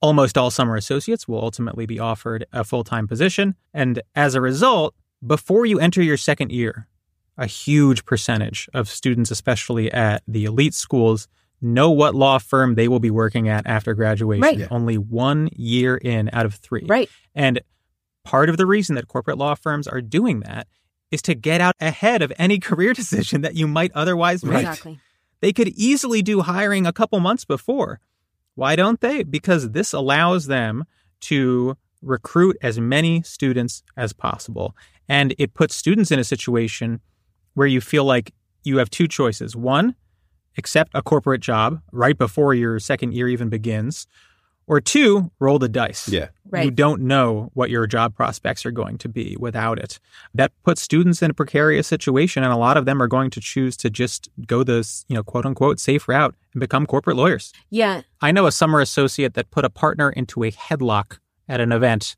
Almost all summer associates will ultimately be offered a full time position. And as a result, before you enter your second year, a huge percentage of students, especially at the elite schools, know what law firm they will be working at after graduation. Right. Yeah. Only one year in out of three. Right. And part of the reason that corporate law firms are doing that is to get out ahead of any career decision that you might otherwise make. Exactly. They could easily do hiring a couple months before. Why don't they? Because this allows them to recruit as many students as possible. And it puts students in a situation where you feel like you have two choices. One, accept a corporate job right before your second year even begins. Or two, roll the dice. Yeah. Right. You don't know what your job prospects are going to be without it. That puts students in a precarious situation, and a lot of them are going to choose to just go this, you know, quote unquote safe route and become corporate lawyers. Yeah. I know a summer associate that put a partner into a headlock at an event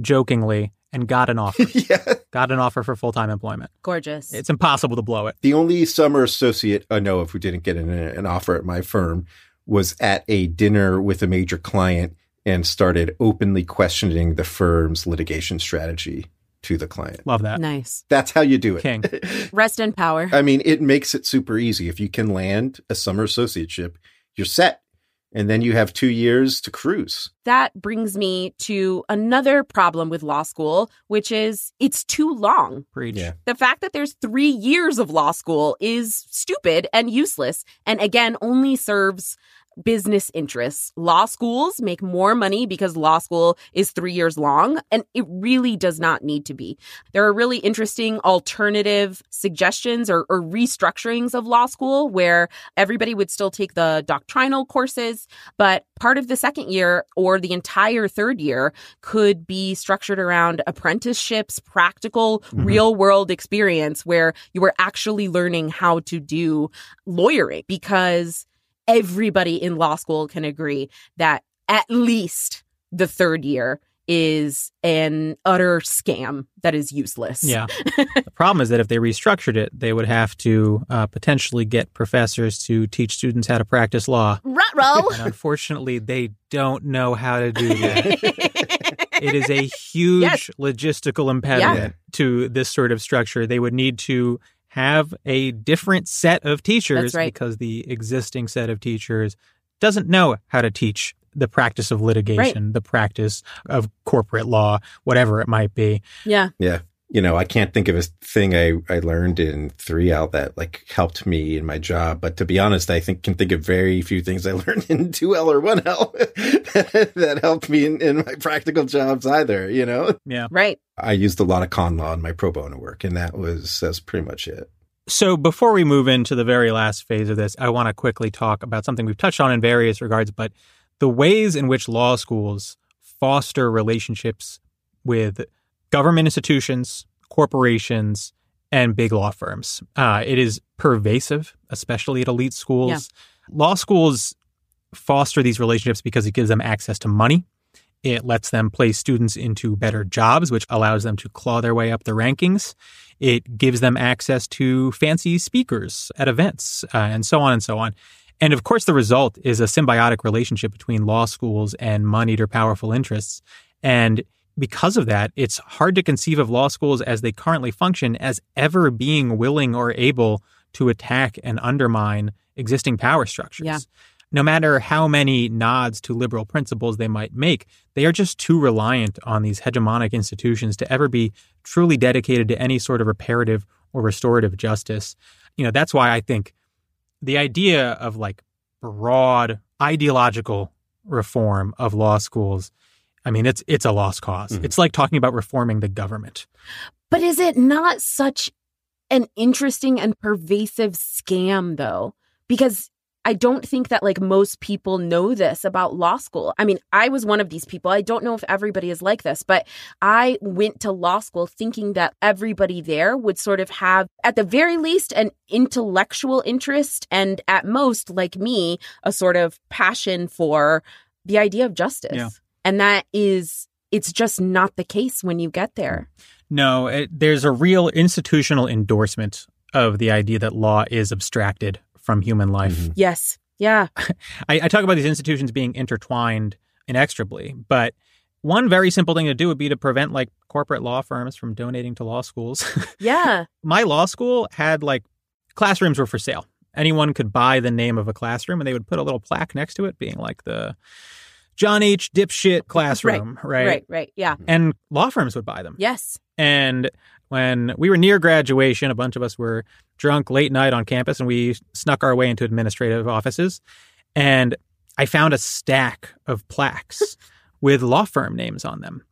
jokingly and got an offer. yeah. got an offer for full time employment. Gorgeous. It's impossible to blow it. The only summer associate I know of who didn't get an, an offer at my firm was at a dinner with a major client and started openly questioning the firm's litigation strategy to the client. Love that. nice. That's how you do it. King. Rest in power. I mean, it makes it super easy. If you can land a summer associateship, you're set. And then you have two years to cruise. that brings me to another problem with law school, which is it's too long. Preach. Yeah. The fact that there's three years of law school is stupid and useless, and again, only serves business interests. Law schools make more money because law school is three years long, and it really does not need to be. There are really interesting alternative suggestions or, or restructurings of law school where everybody would still take the doctrinal courses, but part of the second year or the entire third year could be structured around apprenticeships, practical, Mhm. real world experience where you are actually learning how to do lawyering because everybody in law school can agree that at least the third year is an utter scam that is useless. Yeah. the problem is that if they restructured it, they would have to uh, potentially get professors to teach students how to practice law. Ruh-roh. And unfortunately, they don't know how to do that. it is a huge Yes. logistical impediment to this sort of structure. They would need to have a different set of teachers right. because the existing set of teachers doesn't know how to teach the practice of litigation, the practice of corporate law, whatever it might be. Yeah. Yeah. You know, I can't think of a thing I, I learned in 3L that like helped me in my job. But to be honest, I think can think of very few things I learned in 2L or 1L that helped me in, in my practical jobs either, you know? Yeah. Right. I used a lot of con law in my pro bono work, and that was that's pretty much it. So before we move into the very last phase of this, I want to quickly talk about something we've touched on in various regards, but the ways in which law schools foster relationships with government institutions, corporations, and big law firms. Uh, it is pervasive, especially at elite schools. Yeah. Law schools foster these relationships because it gives them access to money. It lets them place students into better jobs, which allows them to claw their way up the rankings. It gives them access to fancy speakers at events, uh, and so on and so on. And of course, the result is a symbiotic relationship between law schools and moneyed or powerful interests. And because of that, it's hard to conceive of law schools as they currently function as ever being willing or able to attack and undermine existing power structures. Yeah. No matter how many nods to liberal principles they might make, they are just too reliant on these hegemonic institutions to ever be truly dedicated to any sort of reparative or restorative justice. You know, that's why I think the idea of like broad ideological reform of law schools I mean, it's it's a lost because Mhm. It's like talking about reforming the government. But is it not such an interesting and pervasive scam, though? Because I don't think that like most people know this about law school. I mean, I was one of these people. I don't know if everybody is like this, but I went to law school thinking that everybody there would sort of have, at the very least, an intellectual interest and at most, like me, a sort of passion for the idea of justice. Yeah. And that is, it's just not the case when you get there. No, it, there's a real institutional endorsement of the idea that law is abstracted from human life. Mhm. Yes. Yeah. I, I talk about these institutions being intertwined inextricably, but one very simple thing to do would be to prevent like corporate law firms from donating to law schools. Yeah. My law school had like classrooms were for sale. Anyone could buy the name of a classroom and they would put a little plaque next to it being like the John H. Dipshit classroom, right? Right. Right. Yeah. And law firms would buy them. Yes. And when we were near graduation, a bunch of us were drunk late night on campus and we snuck our way into administrative offices. And I found a stack of plaques with law firm names on them.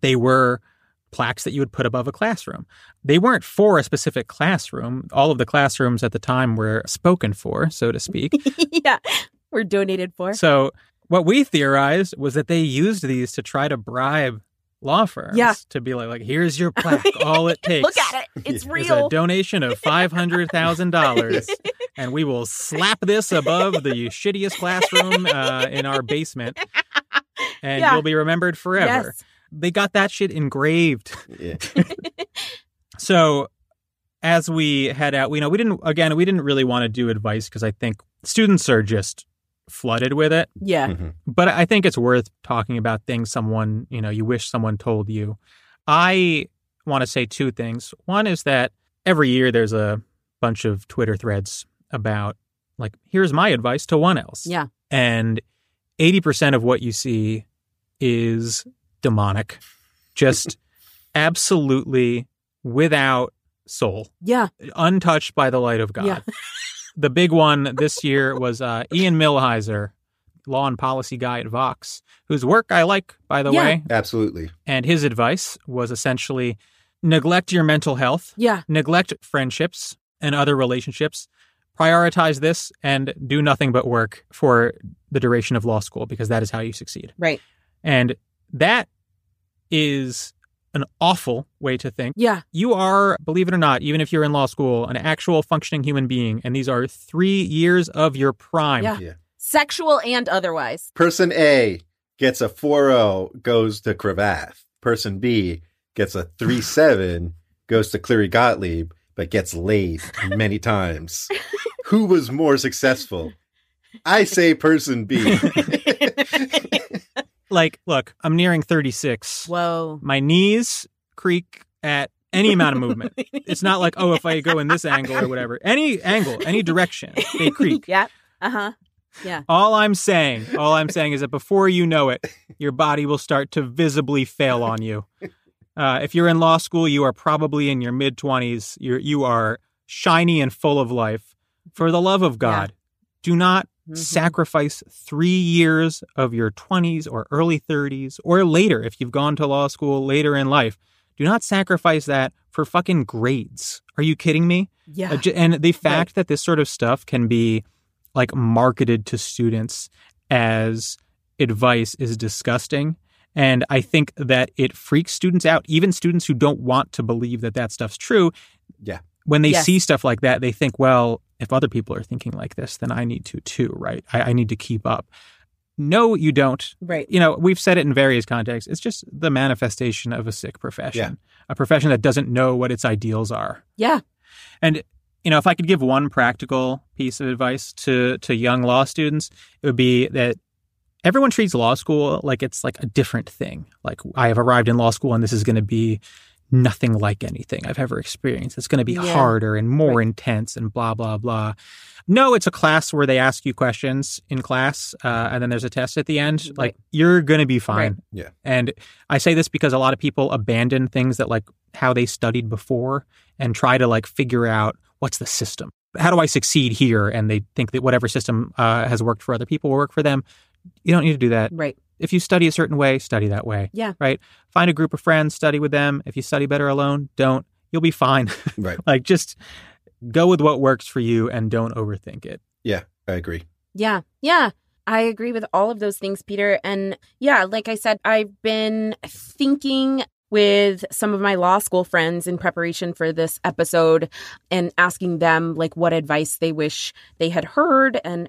They were plaques that you would put above a classroom. They weren't for a specific classroom. All of the classrooms at the time were spoken for, so to speak. yeah. We're donated for. So what we theorized was that they used these to try to bribe law firms Yeah. to be like, like here's your plaque. All it takes Look at it. It's real. is a donation of five hundred thousand dollars, and we will slap this above the shittiest classroom uh, in our basement, and Yeah. you'll be remembered forever. Yes. They got that shit engraved. Yeah. So as we head out, we know we didn't again we didn't really want to do advice because I think students are just flooded with it. Yeah. Mhm. But I think it's worth talking about things someone, you know, you wish someone told you. I want to say two things. One is that every year there's a bunch of Twitter threads about like here's my advice to 1Ls. Yeah. And 80% of what you see is demonic. Just absolutely without soul, Yeah. untouched by the light of God. Yeah. the big one this year was uh, Ian Millhiser, law and policy guy at Vox, whose work I like, by the Yeah. way. Absolutely. And his advice was essentially neglect your mental health, Yeah. neglect friendships and other relationships, prioritize this, and do nothing but work for the duration of law school because that is how you succeed. Right. And that is an awful way to think. Yeah. You are, believe it or not, even if you're in law school, an actual functioning human being. And these are three years of your prime. Yeah. Yeah. Sexual and otherwise. Person A gets a 4-0, goes to Cravath. Person B gets a 3-7, goes to Cleary Gottlieb, but gets laid many times. Who was more successful? I say person B. Like, look, I'm nearing 36. Whoa. My knees creak at any amount of movement. It's not like, oh, if I go in this angle or whatever. Any angle, any direction, they creak. yeah. Uh huh. Yeah. All I'm saying, all I'm saying is that before you know it, your body will start to visibly fail on you. Uh, if you're in law school, you are probably in your mid 20s. You're you are shiny and full of life. For the love of God, do not Mhm. sacrifice three years of your 20s or early 30s or later if you've gone to law school later in life. Do not sacrifice that for fucking grades. Are you kidding me? Yeah. And the fact that this sort of stuff can be like marketed to students as advice is disgusting. And I think that it freaks students out, even students who don't want to believe that that stuff's true. Yeah. When they Yes. see stuff like that, they think, well, if other people are thinking like this, then I need to too, right? I, I need to keep up. No, you don't right. you know, we've said it in various contexts. It's just the manifestation of a sick profession, a profession that doesn't know what its ideals are. Yeah. And you know, if I could give one practical piece of advice to to young law students, it would be that everyone treats law school like it's like a different thing. Like I have arrived in law school and this is going to be nothing like anything I've ever experienced. It's going to be Yeah. harder and more Right. intense and blah blah blah. No, it's a class where they ask you questions in class, uh, and then there's a test at the end. Right. Like you're going to be fine. Right. Yeah. And I say this because a lot of people abandon things that like how they studied before and try to like figure out what's the system. How do I succeed here? And they think that whatever system uh, has worked for other people will work for them. You don't need to do that. Right. If you study a certain way, study that way. Yeah. Right. Find a group of friends, study with them. If you study better alone, don't. You'll be fine. Right. like just go with what works for you and don't overthink it. Yeah, I agree. Yeah. Yeah. I agree with all of those things, Peter. And yeah, like I said, I've been thinking with some of my law school friends in preparation for this episode and asking them like what advice they wish they had heard. And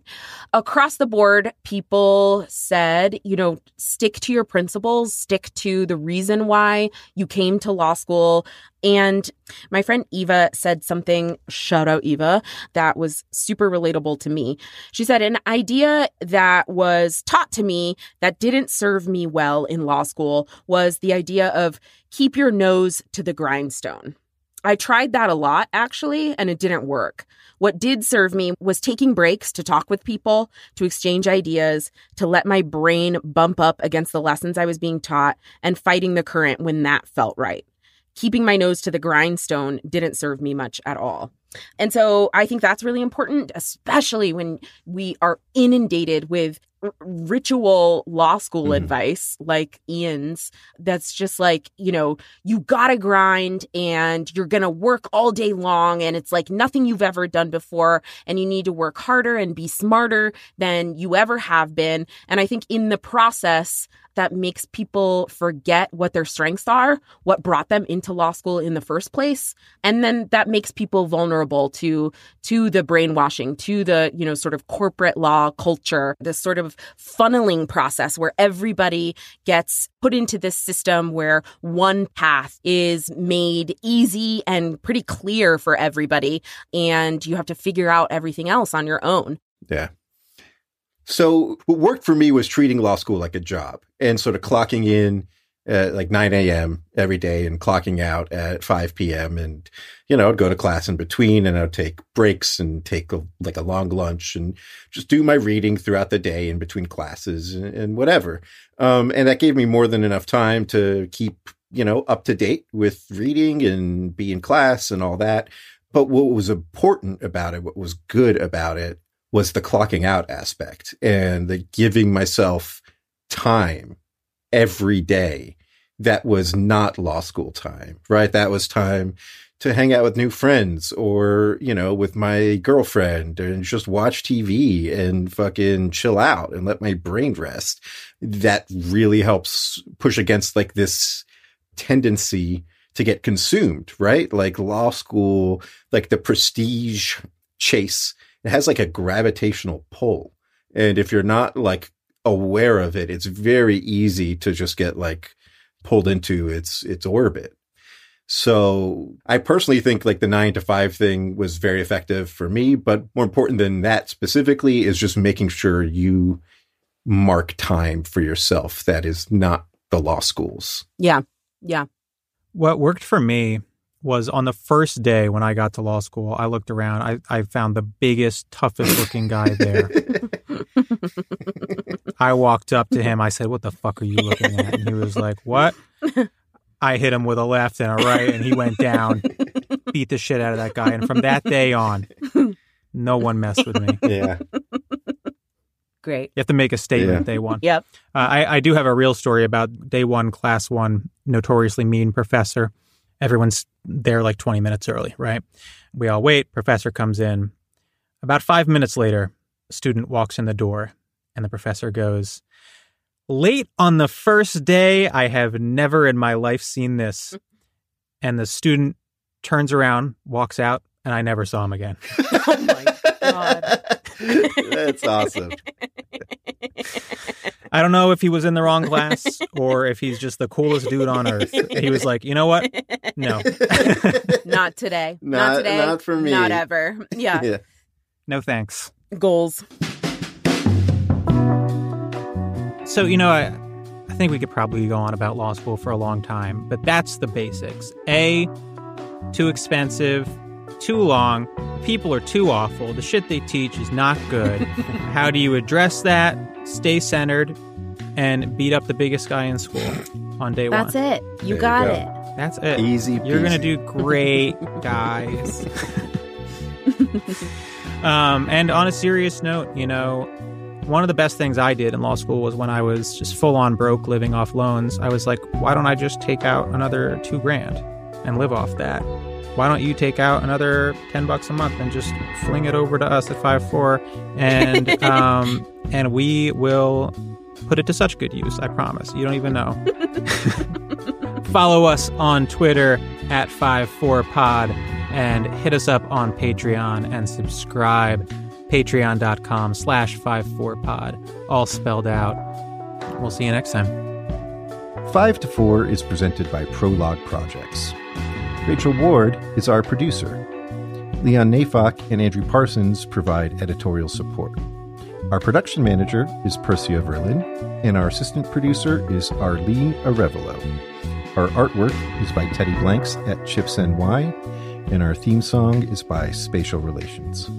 across the board people said you know stick to your principles stick to the reason why you came to law school and my friend Eva said something shout out Eva that was super relatable to me she said, an idea that was taught to me that didn't serve me well in law school was the idea of keep your nose to the grindstone. I tried that a lot, actually, and it didn't work. What did serve me was taking breaks to talk with people, to exchange ideas, to let my brain bump up against the lessons I was being taught, and fighting the current when that felt right. Keeping my nose to the grindstone didn't serve me much at all. And so I think that's really important, especially when we are inundated with ritual law school Mhm. advice like Ian's. That's just like, you know, you gotta grind and you're gonna work all day long and it's like nothing you've ever done before. And you need to work harder and be smarter than you ever have been. And I think in the process, that makes people forget what their strengths are, what brought them into law school in the first place, and then that makes people vulnerable to to the brainwashing, to the, you know, sort of corporate law culture, this sort of funneling process where everybody gets put into this system where one path is made easy and pretty clear for everybody and you have to figure out everything else on your own. Yeah. So what worked for me was treating law school like a job and sort of clocking in at like 9 a.m. every day and clocking out at 5 p.m. And, you know, I'd go to class in between and I'd take breaks and take a, like a long lunch and just do my reading throughout the day in between classes and, and whatever. Um, and that gave me more than enough time to keep, you know, up to date with reading and be in class and all that. But what was important about it, what was good about it, was the clocking out aspect and the giving myself time every day that was not law school time, right? That was time to hang out with new friends or, you know, with my girlfriend and just watch TV and fucking chill out and let my brain rest. That really helps push against like this tendency to get consumed, right? Like law school, like the prestige chase it has like a gravitational pull. And if you're not like aware of it, it's very easy to just get like pulled into its its orbit. So I personally think like the nine to five thing was very effective for me, but more important than that specifically is just making sure you mark time for yourself that is not the law schools. Yeah. Yeah. What worked for me was on the first day when I got to law school. I looked around. I, I found the biggest, toughest looking guy there. I walked up to him. I said, What the fuck are you looking at? And he was like, What? I hit him with a left and a right, and he went down, beat the shit out of that guy. And from that day on, no one messed with me. Yeah. Great. You have to make a statement Yeah. day one. Yep. Uh, I, I do have a real story about day one, class one, notoriously mean professor. Everyone's there like 20 minutes early, right? We all wait. Professor comes in. About five minutes later, a student walks in the door, and the professor goes, Late on the first day, I have never in my life seen this. And the student turns around, walks out, and I never saw him again. Oh my God. That's awesome. I don't know if he was in the wrong class or if he's just the coolest dude on earth. He was like, you know what? No, Not today. not, Not- today. not for me. Not ever. Yeah. Yeah. no thanks. Goals. So, you know, I, I think we could probably go on about law school for a long time, but that's the basics. A, too expensive, too long, people are too awful, the shit they teach is not good. How do you address that? Stay centered and beat up the biggest guy in school on day That's one. That's it. You There you got go. it. That's it. Easy. You're going to do great, guys. um, and on a serious note, you know, one of the best things I did in law school was when I was just full on broke living off loans. I was like, why don't I just take out another two grand and live off that? Why don't you take out another 10 bucks a month and just fling it over to us at 5 4 and, um, and we will put it to such good use. I promise. You don't even know. Follow us on Twitter at 54pod and hit us up on Patreon and subscribe. Patreon.com slash 54pod. All spelled out. We'll see you next time. 5 to 4 is presented by Prologue Projects. Rachel Ward is our producer. Leon Neyfakh and Andrew Parsons provide editorial support. Our production manager is Percia Verlin, and our assistant producer is Arlene Arevalo. Our artwork is by Teddy Blanks at Chips NY, and our theme song is by Spatial Relations.